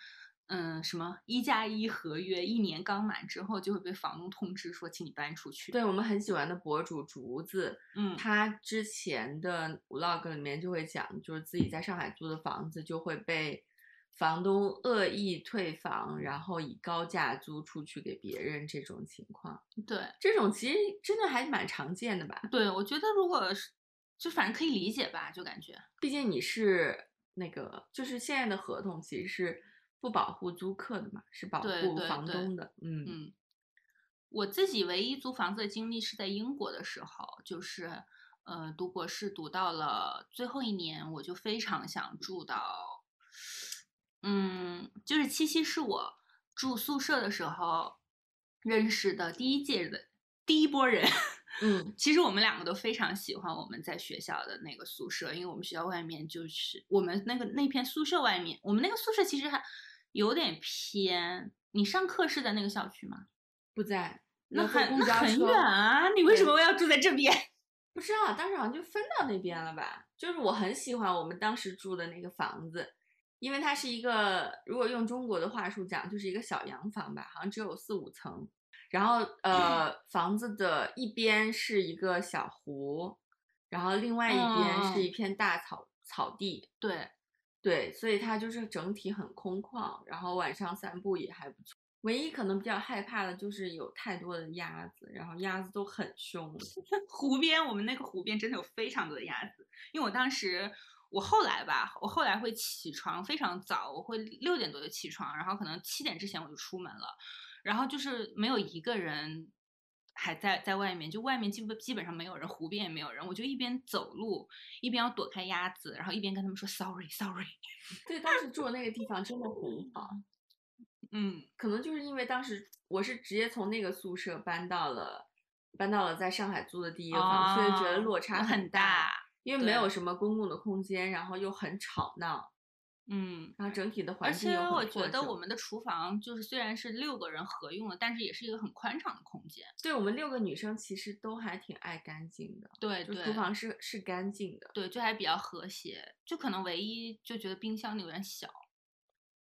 嗯，什么一加一合约一年刚满之后就会被房东通知说，请你搬出去。对我们很喜欢的博主竹子，嗯，他之前的 vlog 里面就会讲，就是自己在上海租的房子就会被房东恶意退房，然后以高价租出去给别人这种情况，对这种其实真的还蛮常见的吧？对，我觉得如果是就反正可以理解吧，就感觉毕竟你是那个，就是现在的合同其实是不保护租客的嘛，是保护房东的。嗯嗯，我自己唯一租房子的经历是在英国的时候，就是呃读博士读到了最后一年，我就非常想住到，嗯，就是七夕是我住宿舍的时候认识的第一届的第一波人。嗯其实我们两个都非常喜欢我们在学校的那个宿舍，因为我们学校外面就是我们那个那片宿舍外面，我们那个宿舍其实还有点偏。你上课是在那个校区吗？不在，那很那很远啊！你为什么要住在这边？不知道，当时好像就分到那边了吧。就是我很喜欢我们当时住的那个房子，因为它是一个，如果用中国的话术讲，就是一个小洋房吧，好像只有四五层。然后呃，房子的一边是一个小湖，然后另外一边嗯是一片大草草地。对，对，所以它就是整体很空旷，然后晚上散步也还不错。唯一可能比较害怕的就是有太多的鸭子，然后鸭子都很凶。湖边我们那个湖边真的有非常多的鸭子，因为我当时我后来吧，我后来会起床非常早，我会六点多就起床，然后可能七点之前我就出门了，然后就是没有一个人还在在外面，就外面基本基本上没有人，湖边也没有人，我就一边走路一边要躲开鸭子，然后一边跟他们说 sorry sorry，对，当时住的那个地方真的很好。嗯，可能就是因为当时我是直接从那个宿舍搬到了搬到了在上海租的第一个房，所以觉得哦落差很大，大，因为没有什么公共的空间，然后又很吵闹，嗯。然后整体的环境而且境又很我觉得我们的厨房就是虽然是六个人合用的，但是也是一个很宽敞的空间。对我们六个女生其实都还挺爱干净的，对就厨房是是干净的。对，就还比较和谐，就可能唯一就觉得冰箱有点小。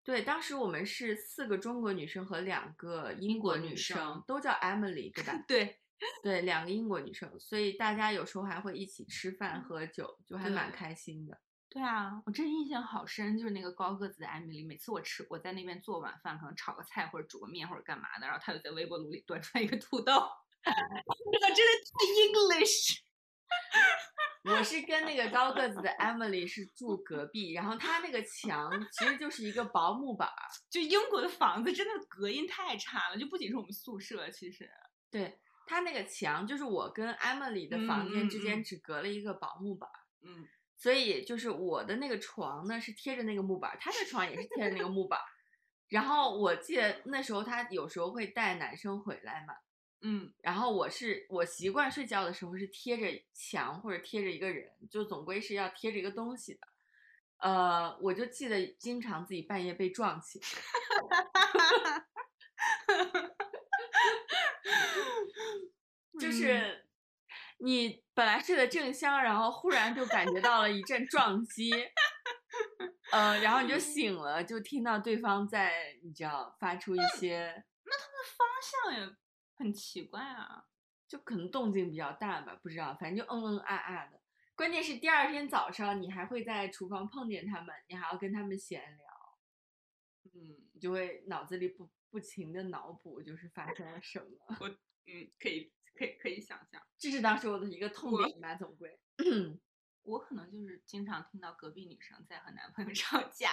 对，当时我们是四个中国女生和两个英英国女国女生，都叫 Emily，对吧？对，对，两个英国女生，所以大家有时候还会一起吃饭喝酒，就还蛮开心的。对啊，我真印象好深，就是那个高个子的艾米丽，每次我吃我在那边做晚饭，可能炒个菜或者煮个面或者干嘛的，然后她就在微波炉里端出来一个土豆，这个真的太 English。我是跟那个高个子的 Emily 是住隔壁，然后她那个墙其实就是一个薄木板儿，就英国的房子真的隔音太差了，就不仅是我们宿舍，其实。对，她那个墙就是我跟 Emily 的房间之间只隔了一个薄木板儿，嗯，所以就是我的那个床呢是贴着那个木板儿，她的床也是贴着那个木板儿。然后我记得那时候他有时候会带男生回来嘛，嗯，然后我是我习惯睡觉的时候是贴着墙或者贴着一个人，就总归是要贴着一个东西的。呃，我就记得经常自己半夜被撞醒。就嗯是你本来睡得正香，然后忽然就感觉到了一阵撞击，呃，然后你就醒了，就听到对方在你知道发出一些，那他们方向也很奇怪啊。就可能动静比较大吧，不知道，反正就嗯嗯啊啊的。关键是第二天早上你还会在厨房碰见他们，你还要跟他们闲聊，嗯，你就会脑子里不不停的脑补就是发生了什么。我嗯，可以，可以，可以想象。这是当时我的一个痛点吧，总归。我可能就是经常听到隔壁女生在和男朋友 吵架，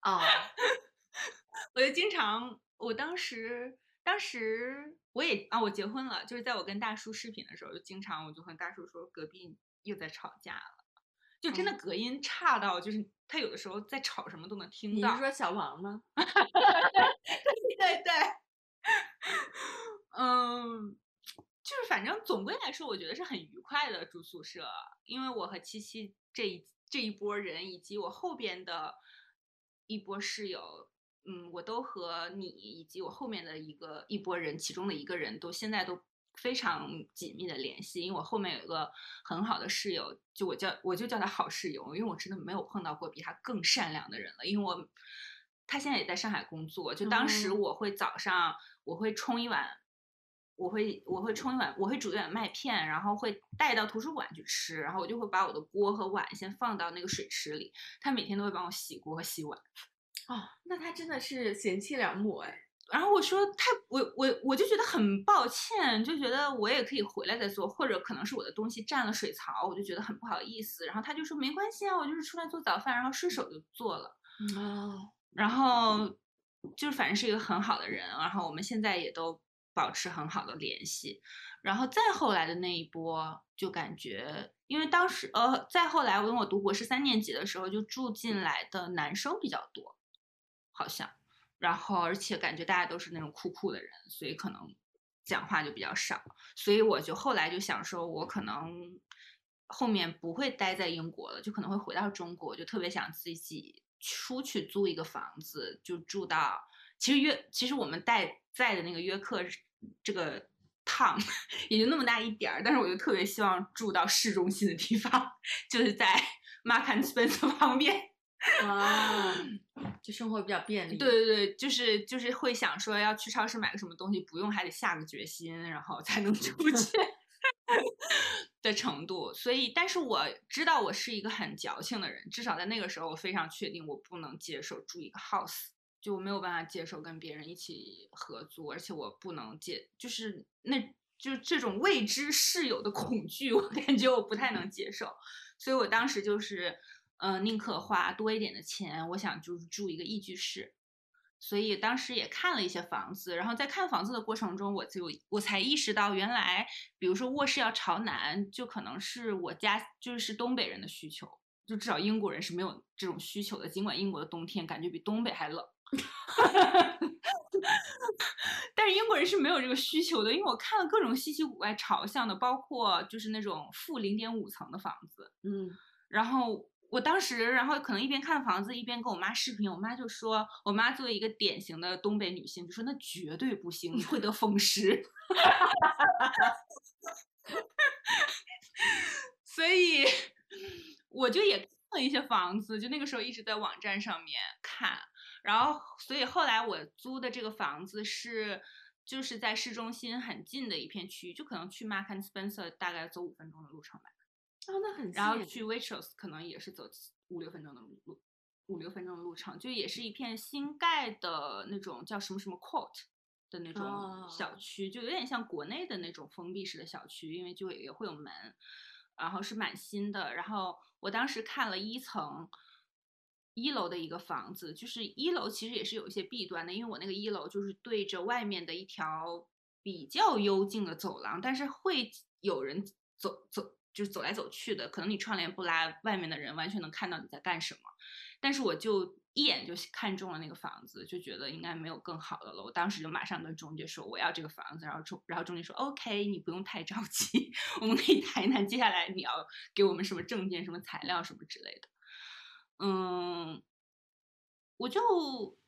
啊，我就经常，我当时，当时我也啊，我结婚了，就是在我跟大叔视频的时候，就经常我就和大叔说隔壁又在吵架了，就真的嗯隔音差到，就是他有的时候在吵什么都能听到你到。是说小王吗？对 对对，嗯，就是反正总归来说，我觉得是很愉快的住宿舍，因为我和七七这一这一波人，以及我后边的一波室友，嗯，我都和你以及我后面的一个一波人，其中的一个人都现在都非常紧密的联系，因为我后面有一个很好的室友，就我叫我就叫他好室友，因为我真的没有碰到过比他更善良的人了，因为我他现在也在上海工作，就当时嗯我会早上我会冲一碗。我会我会冲一碗，我会煮一碗麦片，然后会带到图书馆去吃，然后我就会把我的锅和碗先放到那个水池里，他每天都会帮我洗锅和洗碗。哦，那他真的是贤妻良母哎。然后我说他，我我我就觉得很抱歉，就觉得我也可以回来再做，或者可能是我的东西占了水槽，我就觉得很不好意思。然后他就说没关系啊，我就是出来做早饭，然后顺手就做了。哦，然后就是反正是一个很好的人，然后我们现在也都保持很好的联系。然后再后来的那一波，就感觉，因为当时呃，再后来，因为我读博士三年级的时候，就住进来的男生比较多，好像，然后而且感觉大家都是那种酷酷的人，所以可能讲话就比较少，所以我就后来就想说，我可能后面不会待在英国了，就可能会回到中国，就特别想自己出去租一个房子，就住到其实约其实我们带在的那个约克这个 town 也就那么大一点儿，但是我就特别希望住到市中心的地方，就是在 Mark and Spencer 旁边。啊，就生活比较便利。对，对对，就是就是会想说要去超市买个什么东西，不用还得下个决心，然后才能出去 的程度。所以，但是我知道我是一个很矫情的人，至少在那个时候，我非常确定我不能接受住一个 house，就我没有办法接受跟别人一起合租，而且我不能接，就是那就这种未知室友的恐惧，我感觉我不太能接受。所以我当时就是，嗯、宁可花多一点的钱，我想就是住一个一居室。所以当时也看了一些房子，然后在看房子的过程中，我就我才意识到，原来比如说卧室要朝南，就可能是我家就是东北人的需求，就至少英国人是没有这种需求的。尽管英国的冬天感觉比东北还冷，但是英国人是没有这个需求的，因为我看了各种稀奇古怪朝向的，包括就是那种负零点五层的房子，嗯，然后我当时，然后可能一边看房子一边跟我妈视频，我妈就说，我妈作为一个典型的东北女性，就说那绝对不行，你会得风湿。所以我就也看了一些房子，就那个时候一直在网站上面看，然后所以后来我租的这个房子是。就是在市中心很近的一片区域，就可能去 Mark and Spencer 大概走五分钟的路程吧。哦，那很近然后去 Waitrose 可能也是走五六分钟的路，五六分钟的路程，就也是一片新盖的那种叫什么什么 Court 的那种哦小区，就有点像国内的那种封闭式的小区，因为就也会有门，然后是蛮新的。然后我当时看了一层。一楼的一个房子，就是一楼其实也是有一些弊端的，因为我那个一楼就是对着外面的一条比较幽静的走廊，但是会有人走走，就是走来走去的，可能你窗帘不拉，外面的人完全能看到你在干什么。但是我就一眼就看中了那个房子，就觉得应该没有更好的了。我当时就马上跟中介说我要这个房子，然后中然后中介说 OK，你不用太着急，我们可以谈一谈接下来你要给我们什么证件、什么材料什么之类的。嗯，我就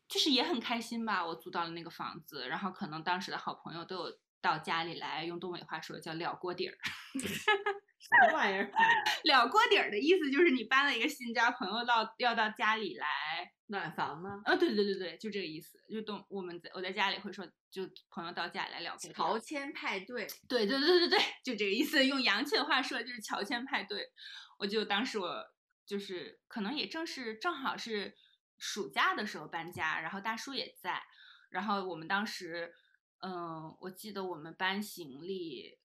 就是也很开心吧，我租到了那个房子，然后可能当时的好朋友都有到家里来，用东北话说叫撂锅底儿。什么玩意儿？了锅底儿的意思就是你搬了一个新家，朋友到要到家里来暖房吗？啊，对对对对，就这个意思。就东我们在我在家里会说，就朋友到家里来了锅底。乔迁派对。对对对对对，就这个意思。用洋气的话说就是乔迁派对。我就当时我就是可能也正是正好是暑假的时候搬家，然后大叔也在，然后我们当时嗯，我记得我们搬行李。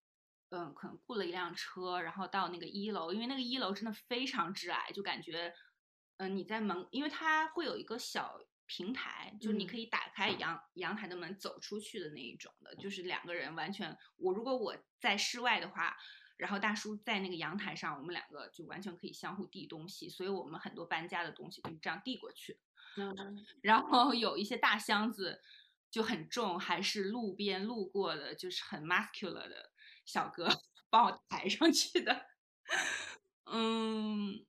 嗯，可能雇了一辆车，然后到那个一楼，因为那个一楼真的非常之矮，就感觉，嗯，你在门，因为它会有一个小平台，就是你可以打开阳阳台的门走出去的那一种的，就是两个人完全，我如果我在室外的话，然后大叔在那个阳台上，我们两个就完全可以相互递东西，所以我们很多搬家的东西就是这样递过去。嗯，然后有一些大箱子就很重，还是路边路过的，就是很 muscular 的。小哥帮我抬上去的，嗯，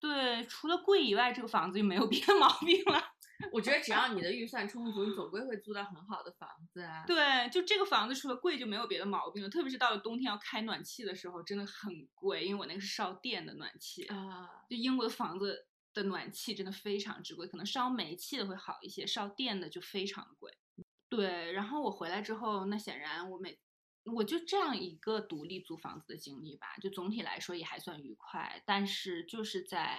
对，除了贵以外，这个房子就没有别的毛病了。我觉得只要你的预算充足，你总归会租到很好的房子啊。对，就这个房子除了贵就没有别的毛病了。特别是到了冬天要开暖气的时候，真的很贵，因为我那个是烧电的暖气啊。就英国的房子的暖气真的非常之贵，可能烧煤气的会好一些，烧电的就非常的贵。对，然后我回来之后，那显然我每我就这样一个独立租房子的经历吧，就总体来说也还算愉快。但是就是在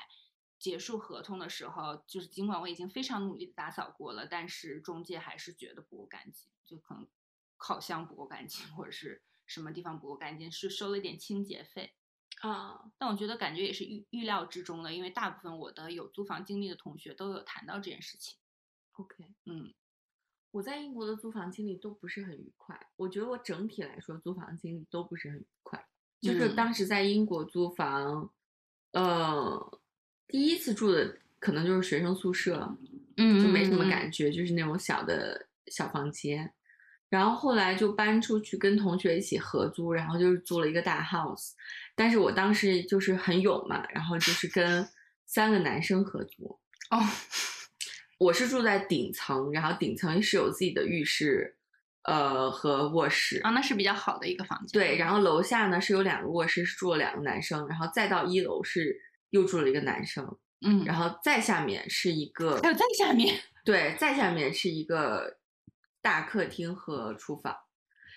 结束合同的时候，就是尽管我已经非常努力的打扫过了，但是中介还是觉得不够干净，就可能烤箱不够干净，或者是什么地方不够干净，是收了一点清洁费啊。但我觉得感觉也是预预料之中的，因为大部分我的有租房经历的同学都有谈到这件事情。OK，嗯。我在英国的租房经历都不是很愉快，我觉得我整体来说租房经历都不是很愉快。就是当时在英国租房，呃，第一次住的可能就是学生宿舍，嗯，就没什么感觉，就是那种小的小房间。然后后来就搬出去跟同学一起合租，然后就是租了一个大 house。但是我当时就是很勇嘛，然后就是跟三个男生合租。哦。我是住在顶层，然后顶层是有自己的浴室，呃和卧室啊，那是比较好的一个房间。对，然后楼下呢是有两个卧室，是住了两个男生，然后再到一楼是又住了一个男生，嗯，然后再下面是一个，还有再下面，对，再下面是一个大客厅和厨房，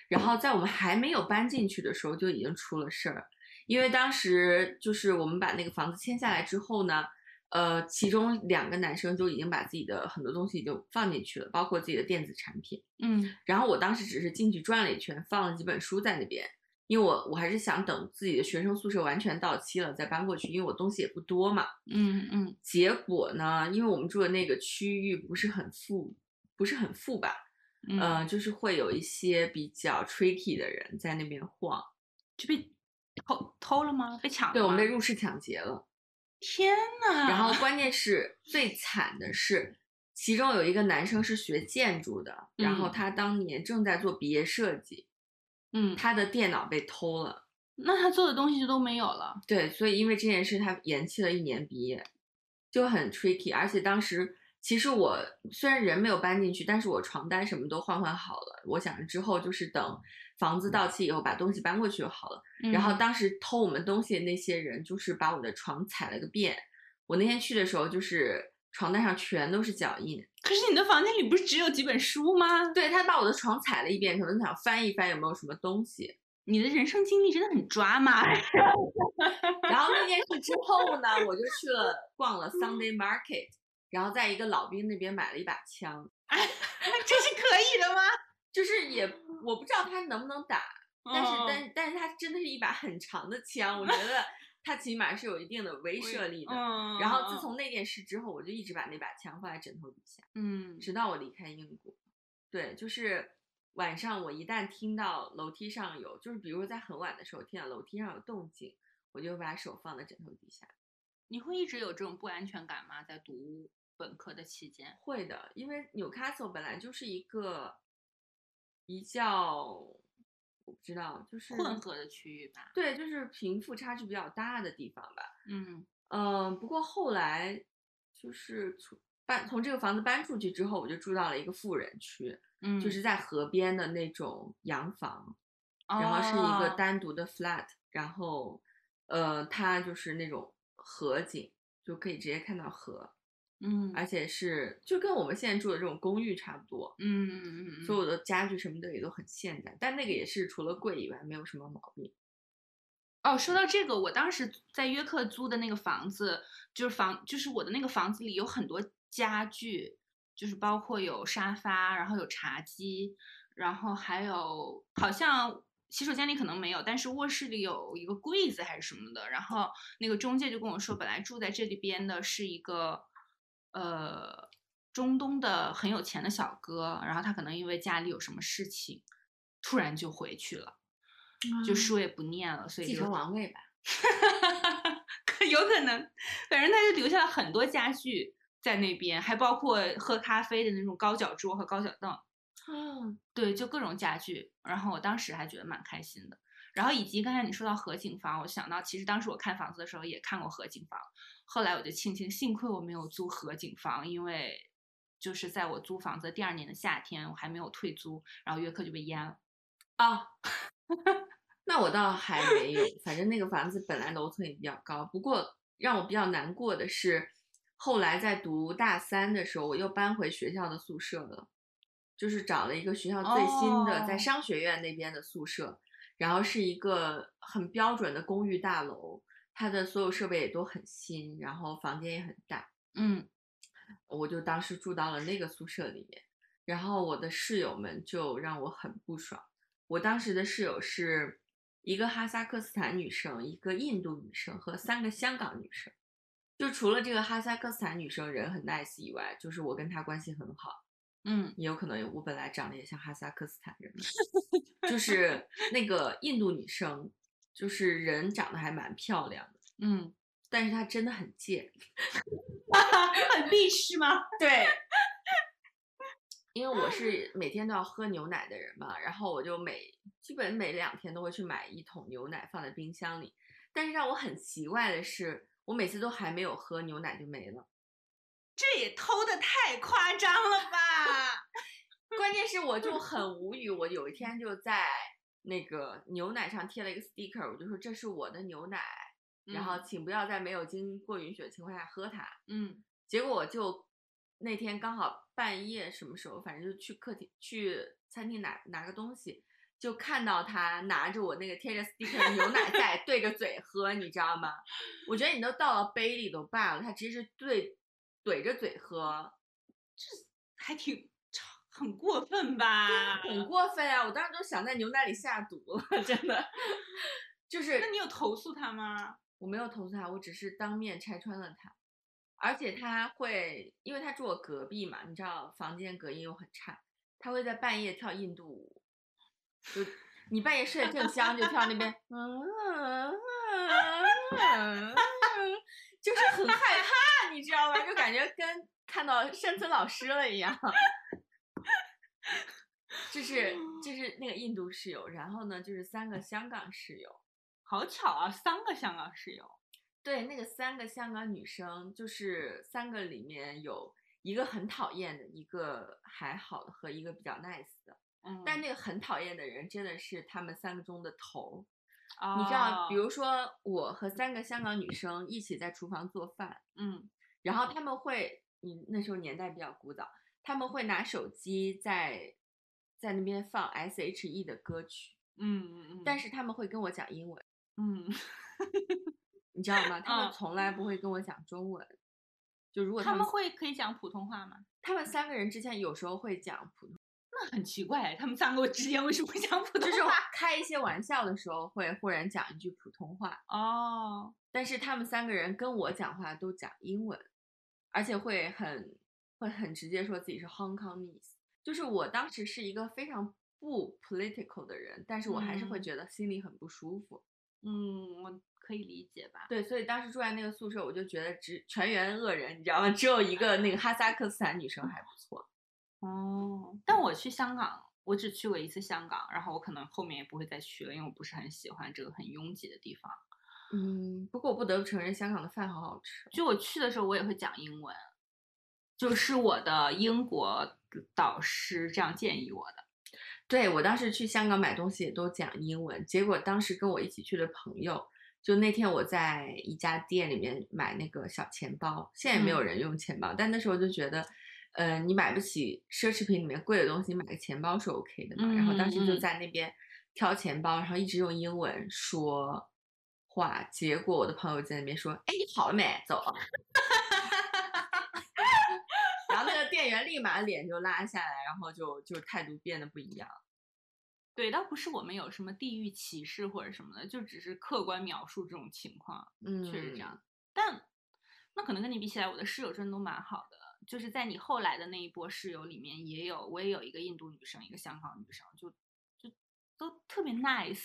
然后在我们还没有搬进去的时候就已经出了事儿，因为当时就是我们把那个房子签下来之后呢。呃，其中两个男生就已经把自己的很多东西就放进去了，包括自己的电子产品。嗯，然后我当时只是进去转了一圈，放了几本书在那边，因为我我还是想等自己的学生宿舍完全到期了再搬过去，因为我东西也不多嘛。嗯嗯。结果呢，因为我们住的那个区域不是很富，不是很富吧？嗯，就是会有一些比较 tricky 的人在那边晃，就被偷偷了吗？被抢了？对，我们被入室抢劫了。天呐！然后关键是最惨的是，其中有一个男生是学建筑的，然后他当年正在做毕业设计，嗯，他的电脑被偷了，那他做的东西就都没有了。对，所以因为这件事，他延期了一年毕业，就很 tricky。而且当时其实我虽然人没有搬进去，但是我床单什么都换换好了，我想着之后就是等。房子到期以后，把东西搬过去就好了。然后当时偷我们东西的那些人，就是把我的床踩了个遍。我那天去的时候，就是床单上全都是脚印。可是你的房间里不是只有几本书吗？对他把我的床踩了一遍，可能想翻一翻有没有什么东西。你的人生经历真的很抓马。然后那件事之后呢，我就去了逛了 Sunday Market，然后在一个老兵那边买了一把枪。这是可以的吗？就是也我不知道他能不能打，但是但但是他真的是一把很长的枪，我觉得他起码是有一定的威慑力的。然后自从那件事之后，我就一直把那把枪放在枕头底下，嗯，直到我离开英国。对，就是晚上我一旦听到楼梯上有，就是比如在很晚的时候听到楼梯上有动静，我就把手放在枕头底下。你会一直有这种不安全感吗？在读本科的期间？会的，因为纽卡索本来就是一个。比较我不知道，就 是混合的区域吧。对，就是贫富差距比较大的地方吧。嗯嗯，不过后来就是从搬从这个房子搬出去之后，我就住到了一个富人区，嗯，就是在河边的那种洋房，然后是一个哦单独的 flat，然后呃，它就是那种河景，就可以直接看到河，嗯而且是就跟我们现在住的这种公寓差不多，嗯嗯嗯嗯，所有的家具什么的也都很现代，但那个也是除了贵以外没有什么毛病。哦，说到这个，我当时在约克租的那个房子，就是房，就是我的那个房子里有很多家具，就是包括有沙发，然后有茶几，然后还有好像洗手间里可能没有，但是卧室里有一个柜子还是什么的。然后那个中介就跟我说，本来住在这里边的是一个呃中东的很有钱的小哥，然后他可能因为家里有什么事情，突然就回去了。就书也不念了，所以就继承王位吧。可有可能，反正他就留下了很多家具在那边，还包括喝咖啡的那种高脚桌和高脚凳，嗯，对，就各种家具。然后我当时还觉得蛮开心的。然后以及刚才你说到合景房，我想到其实当时我看房子的时候也看过合景房，后来我就庆幸，幸亏我没有租合景房，因为就是在我租房子第二年的夏天，我还没有退租，然后约克就被淹了。啊，那我倒还没有，反正那个房子本来楼层也比较高。不过让我比较难过的是，后来在读大三的时候，我又搬回学校的宿舍了，就是找了一个学校最新的，在哦商学院那边的宿舍，然后是一个很标准的公寓大楼，它的所有设备也都很新，然后房间也很大。嗯我就当时住到了那个宿舍里面，然后我的室友们就让我很不爽。我当时的室友是一个哈萨克斯坦女生，一个印度女生和三个香港女生。就除了这个哈萨克斯坦女生人很 nice 以外，就是我跟她关系很好。嗯也有可能我本来长得也像哈萨克斯坦人，就 是那个印度女生，就是人长得还蛮漂亮的，嗯，但是她真的很贱。很必须吗？对，因为我是每天都要喝牛奶的人嘛，然后我就每基本每两天都会去买一桶牛奶放在冰箱里。但是让我很奇怪的是，我每次都还没有喝牛奶就没了。这也偷的太夸张了吧？关键是我就很无语，我有一天就在那个牛奶上贴了一个 sticker，我就说这是我的牛奶，然后请不要在没有经过允许的情况下喝它。嗯结果我就那天刚好半夜什么时候，反正就去客厅去餐厅拿拿个东西，就看到他拿着我那个贴着 sticker 的牛奶在对着嘴喝，你知道吗？我觉得你都倒到杯里都罢了，他直接是对怼着嘴喝，这还挺很过分吧？很过分啊！我当时都想在牛奶里下毒了，真的。就是那你有投诉他吗？我没有投诉他，我只是当面拆穿了他，而且他会，因为他住我隔壁嘛，你知道房间隔音又很差，他会在半夜跳印度舞，就你半夜睡得正香就跳那边，嗯，就是很害怕，你知道吗？就感觉跟看到山村老师了一样。就是就是那个印度室友，然后呢就是三个香港室友，好巧啊，三个香港室友。对，那个三个香港女生，就是三个里面有一个很讨厌的，一个还好的和一个比较 nice 的。嗯但那个很讨厌的人真的是他们三个中的头儿。你你知道，比如说我和三个香港女生一起在厨房做饭，嗯然后他们会，你那时候年代比较古早，他们会拿手机在在那边放 S.H.E 的歌曲，嗯嗯嗯，但是他们会跟我讲英文。嗯，你知道吗？他们嗯从来不会跟我讲中文。就如果他们们会可以讲普通话吗？他们三个人之间有时候会讲普通，那很奇怪，他们三个之间为什么会讲普通就是话？开一些玩笑的时候会忽然讲一句普通话，哦，但是他们三个人跟我讲话都讲英文，而且会很会很直接说自己是 Hong Kongese。就是我当时是一个非常不 political 的人，但是我还是会嗯觉得心里很不舒服。嗯，我可以理解吧。对，所以当时住在那个宿舍，我就觉得只全员恶人，你知道吗？只有一个那个哈萨克斯坦女生还不错。哦，但我去香港，我只去过一次香港，然后我可能后面也不会再去了，因为我不是很喜欢这个很拥挤的地方。嗯，不过我不得不承认，香港的饭好好吃。就我去的时候，我也会讲英文，就是我的英国导师这样建议我的。对我当时去香港买东西也都讲英文，结果当时跟我一起去的朋友，就那天我在一家店里面买那个小钱包，现在也没有人用钱包，但那时候就觉得，呃，你买不起奢侈品里面贵的东西，买个钱包是 OK 的嘛。然后当时就在那边挑钱包，然后一直用英文说话，结果我的朋友在那边说：“哎，好了没？走。”然后那个店员立马脸就拉下来，然后就就态度变得不一样。对，倒不是我们有什么地域歧视或者什么的，就只是客观描述这种情况，嗯，确实这样。但那可能跟你比起来，我的室友真的都蛮好的。就是在你后来的那一波室友里面，也有我也有一个印度女生，一个香港女生，就就都特别 nice，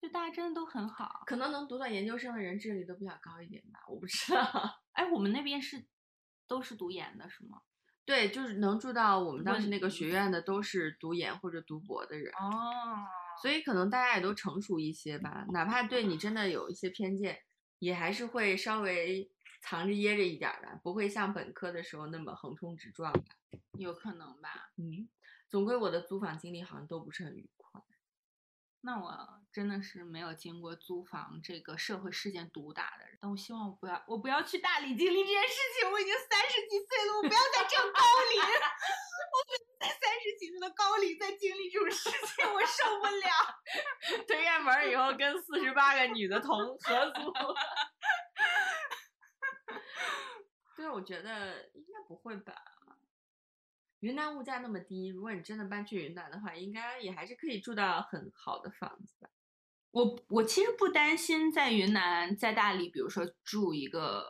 就大家真的都很好。可能能读到研究生的人智力都比较高一点吧，我不知道。哎，我们那边是都是读研的，是吗？对，就是能住到我们当时那个学院的，都是读研或者读博的人哦，所以可能大家也都成熟一些吧。哪怕对你真的有一些偏见，也还是会稍微藏着掖着一点的，不会像本科的时候那么横冲直撞吧。有可能吧。嗯，总归我的租房经历好像都不是很愉快。那我真的是没有经过租房这个社会事件毒打的人，但我希望我不要，我不要去大理经历这件事情。我已经三十几岁了，我不要再这个高龄，我不能在三十几岁的高龄再经历这种事情，我受不了。推开门以后，跟四十八个女的同合租。对，我觉得应该不会吧。云南物价那么低，如果你真的搬去云南的话，应该也还是可以住到很好的房子吧。我我其实不担心在云南，在大理，比如说住一个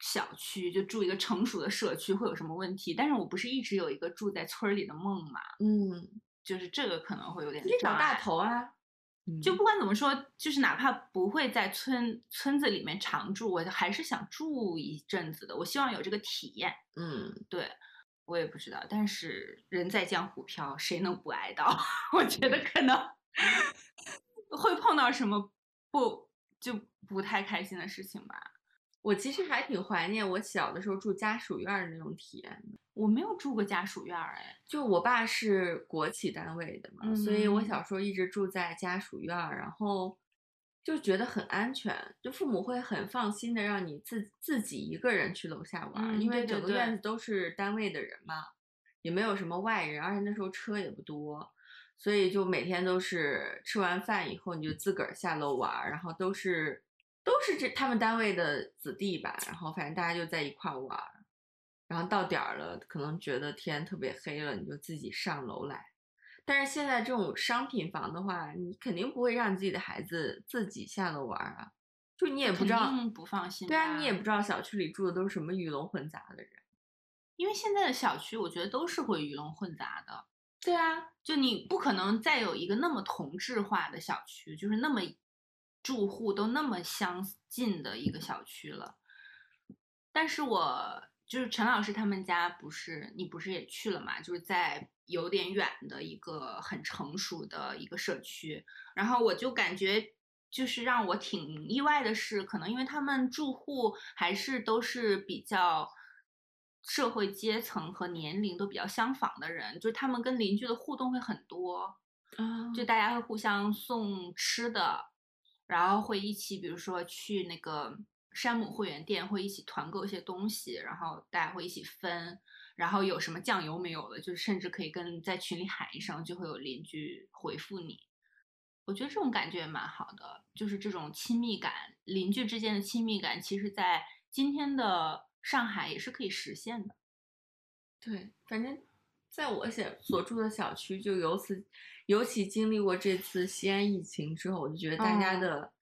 小区，就住一个成熟的社区会有什么问题。但是我不是一直有一个住在村里的梦嘛，嗯，就是这个可能会有点你找大头啊。就不管怎么说，就是哪怕不会在村村子里面常住，我还是想住一阵子的。我希望有这个体验。嗯，对。我也不知道，但是人在江湖飘，谁能不挨刀？我觉得可能会碰到什么不就不太开心的事情吧。我其实还挺怀念我小的时候住家属院的那种体验的。我没有住过家属院哎，就我爸是国企单位的嘛，所以我小时候一直住在家属院，然后。就觉得很安全，就父母会很放心的让你自自己一个人去楼下玩，因为整个院子都是单位的人嘛，也没有什么外人，而且那时候车也不多，所以就每天都是吃完饭以后你就自个儿下楼玩，然后都是都是这他们单位的子弟吧，然后反正大家就在一块玩，然后到点儿了，可能觉得天特别黑了，你就自己上楼来。但是现在这种商品房的话，你肯定不会让自己的孩子自己下楼玩啊，就你也不知道，不放心。对啊，你也不知道小区里住的都是什么鱼龙混杂的人，因为现在的小区我觉得都是会鱼龙混杂的。对啊，就你不可能再有一个那么同质化的小区，就是那么住户都那么相近的一个小区了。但是我就是陈老师他们家，不是你不是也去了嘛？就是在。有点远的一个很成熟的一个社区，然后我就感觉就是让我挺意外的是，可能因为他们住户还是都是比较社会阶层和年龄都比较相仿的人，就是他们跟邻居的互动会很多，啊就大家会互相送吃的，然后会一起，比如说去那个山姆会员店，会一起团购一些东西，然后大家会一起分。然后有什么酱油没有的，就甚至可以跟在群里喊一声，就会有邻居回复你。我觉得这种感觉也蛮好的，就是这种亲密感，邻居之间的亲密感，其实在今天的上海也是可以实现的。对，反正在我写所住的小区，就由此尤其经历过这次西安疫情之后，我就觉得大家的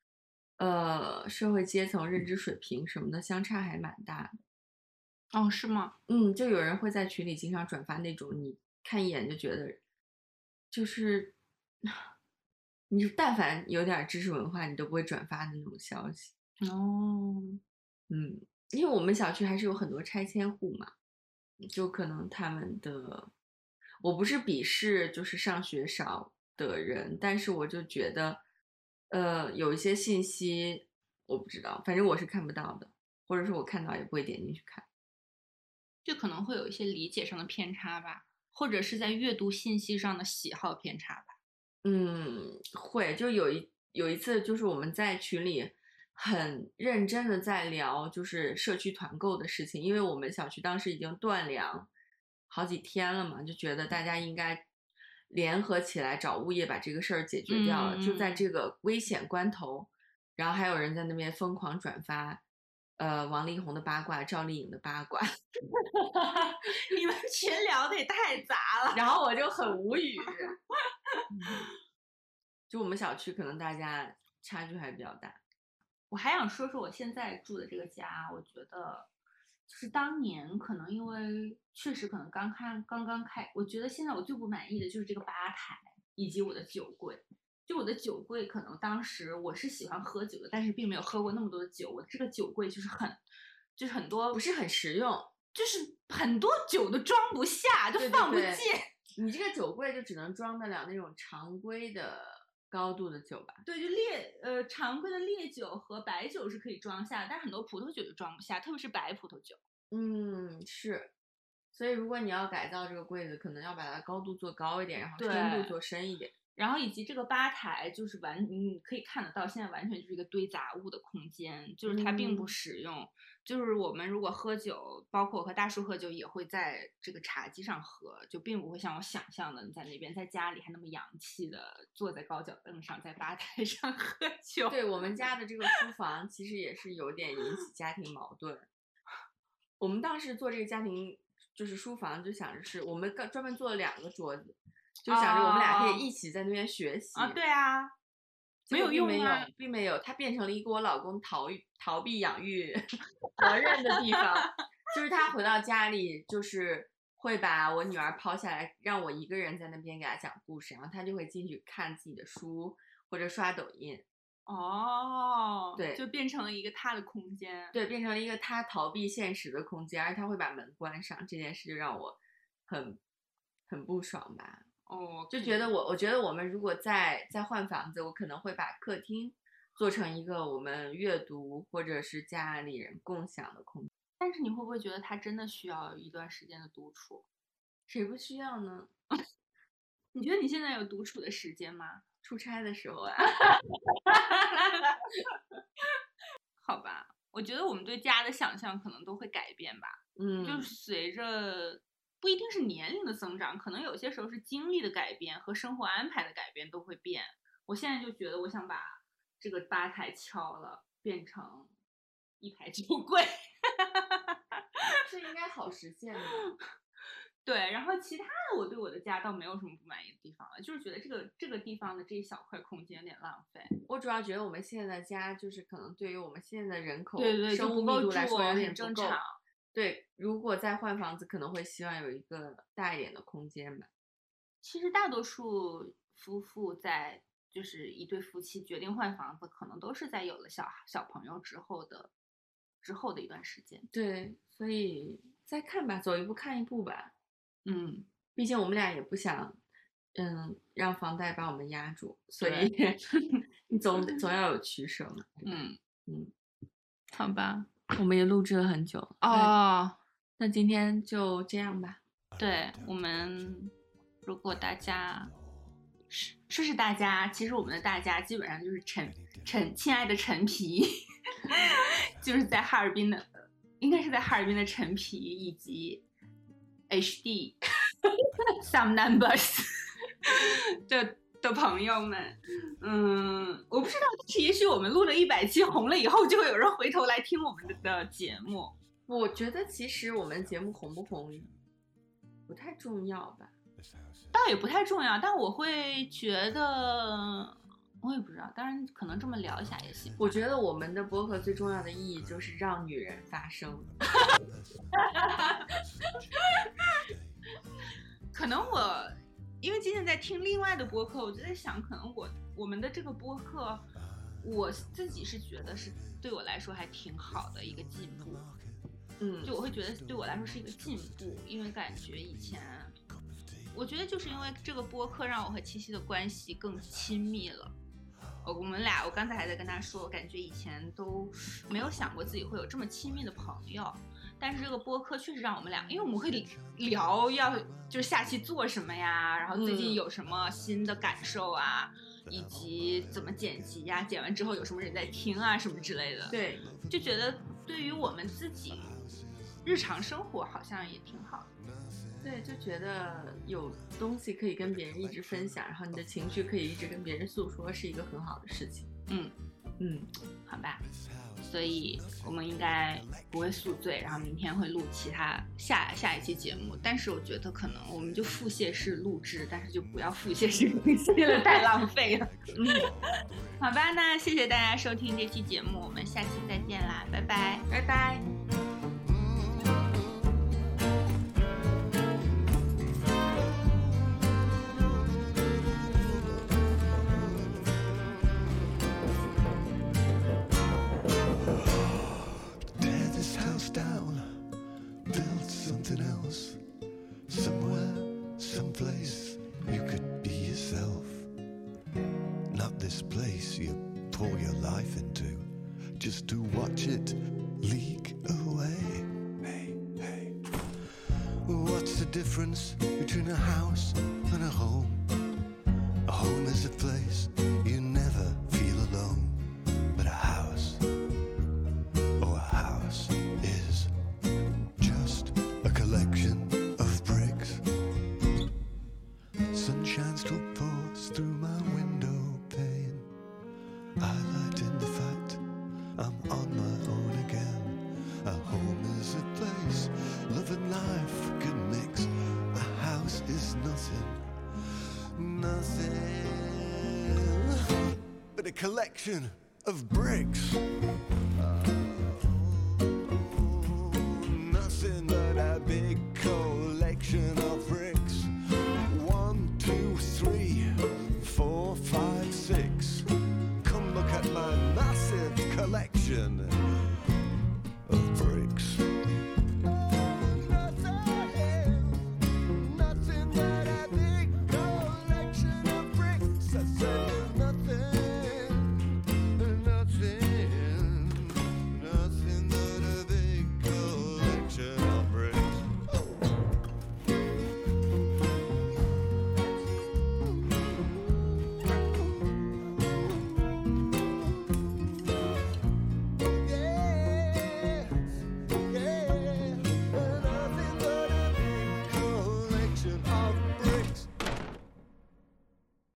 呃社会阶层、认知水平什么的相差还蛮大的。哦，是吗？嗯，就有人会在群里经常转发那种，你看一眼就觉得，就是你但凡有点知识文化，你都不会转发的那种消息。哦，嗯，因为我们小区还是有很多拆迁户嘛，就可能他们的，我不是鄙视就是上学少的人，但是我就觉得，呃，有一些信息我不知道，反正我是看不到的，或者说我看到也不会点进去看。就可能会有一些理解上的偏差吧，或者是在阅读信息上的喜好偏差吧。嗯，会，就有一有一次，就是我们在群里很认真的在聊，就是社区团购的事情，因为我们小区当时已经断粮好几天了嘛，就觉得大家应该联合起来找物业把这个事儿解决掉了。就在嗯这个危险关头，然后还有人在那边疯狂转发，呃，王力宏的八卦、赵丽颖的八卦，你们群聊的也太杂了。然后我就很无语。就我们小区可能大家差距还比较大。我还想说说我现在住的这个家，我觉得就是当年可能因为确实可能刚看刚刚开，我觉得现在我最不满意的就是这个吧台以及我的酒柜。就我的酒柜，可能当时我是喜欢喝酒的，但是并没有喝过那么多的酒。我这个酒柜就是很，就是很多不是很实用。就是很多酒都装不下，就放不对进。你这个酒柜就只能装得了那种常规的高度的酒吧？对，就烈呃常规的烈酒和白酒是可以装下，但很多葡萄酒就装不下，特别是白葡萄酒。嗯，是。所以如果你要改造这个柜子，可能要把它高度做高一点，然后深度做深一点。然后以及这个吧台，就是完你可以看得到，现在完全就是一个堆杂物的空间，就是它并不嗯实用。就是我们如果喝酒，包括我和大叔喝酒，也会在这个茶几上喝，就并不会像我想象的，你在那边在家里还那么洋气的坐在高脚凳上，在吧台上 喝酒。对我们家的这个书房，其实也是有点引起家庭矛盾。我们当时做这个家庭就是书房，就想着是我们专专门做了两个桌子，就想着我们俩可哦以一起在那边学习啊，对啊，没有用啊有，并没有，它变成了一个我老公逃避逃避养育 责任的地方。就是他回到家里，就是会把我女儿抛下来，让我一个人在那边给她讲故事，然后他就会进去看自己的书或者刷抖音。哦，对就变成了一个他的空间。对，变成了一个他逃避现实的空间，而他会把门关上，这件事就让我很很不爽吧。哦，就觉得我，我觉得我们如果再再换房子，我可能会把客厅做成一个我们阅读或者是家里人共享的空间。但是你会不会觉得他真的需要一段时间的独处？谁不需要呢？你觉得你现在有独处的时间吗？出差的时候啊，好吧，我觉得我们对家的想象可能都会改变吧，嗯，就是随着不一定是年龄的增长，可能有些时候是经历的改变和生活安排的改变都会变。我现在就觉得我想把这个吧台敲了，变成一排酒 柜。这应该好实现的。对，然后其他的我对我的家倒没有什么不满意的地方了，就是觉得这个这个地方的这一小块空间有点浪费。我主要觉得我们现在的家就是可能对于我们现在的人口对对对，生物密度来说有点很不够。正常。对，如果再换房子，可能会希望有一个大一点的空间吧。其实大多数夫妇在就是一对夫妻决定换房子，可能都是在有了小小朋友之后的之后的一段时间。对，所以再看吧，走一步看一步吧。嗯，毕竟我们俩也不想，嗯，让房贷把我们压住，所以 你总 总要有取舍嘛。嗯嗯，好吧。我们也录制了很久哦，那今天就这样吧。对我们，如果大家是说是大家，其实我们的大家基本上就是陈陈亲爱的陈皮，就是在哈尔滨的，应该是在哈尔滨的陈皮以及 HD some numbers 的的朋友们，嗯，我不知道，但是也许我们录了一百期红了以后，就会有人回头来听我们的的节目。我觉得其实我们节目红不红不太重要吧。倒也不太重要，但我会觉得，我也不知道，当然可能这么聊一下也行。我觉得我们的播客最重要的意义就是让女人发声。可能我因为今天在听另外的播客，我就在想，可能我我们的这个播客，我自己是觉得是对我来说还挺好的一个进步。嗯，就我会觉得对我来说是一个进步，因为感觉以前，我觉得就是因为这个播客让我和七七的关系更亲密了。我我们俩，我刚才还在跟他说，我感觉以前都没有想过自己会有这么亲密的朋友，但是这个播客确实让我们俩，因为我们会聊要就是下期做什么呀，然后最近有什么新的感受啊，以及怎么剪辑呀，剪完之后有什么人在听啊，什么之类的。对，就觉得对于我们自己日常生活好像也挺好的。对，就觉得有东西可以跟别人一直分享，然后你的情绪可以一直跟别人诉说，是一个很好的事情。嗯嗯，好吧，所以我们应该不会宿醉，然后明天会录其他下下一期节目。但是我觉得可能我们就腹泻式录制，但是就不要腹泻式更新了，太浪费了。嗯，好吧，那谢谢大家收听这期节目，我们下期再见啦，拜拜，拜拜。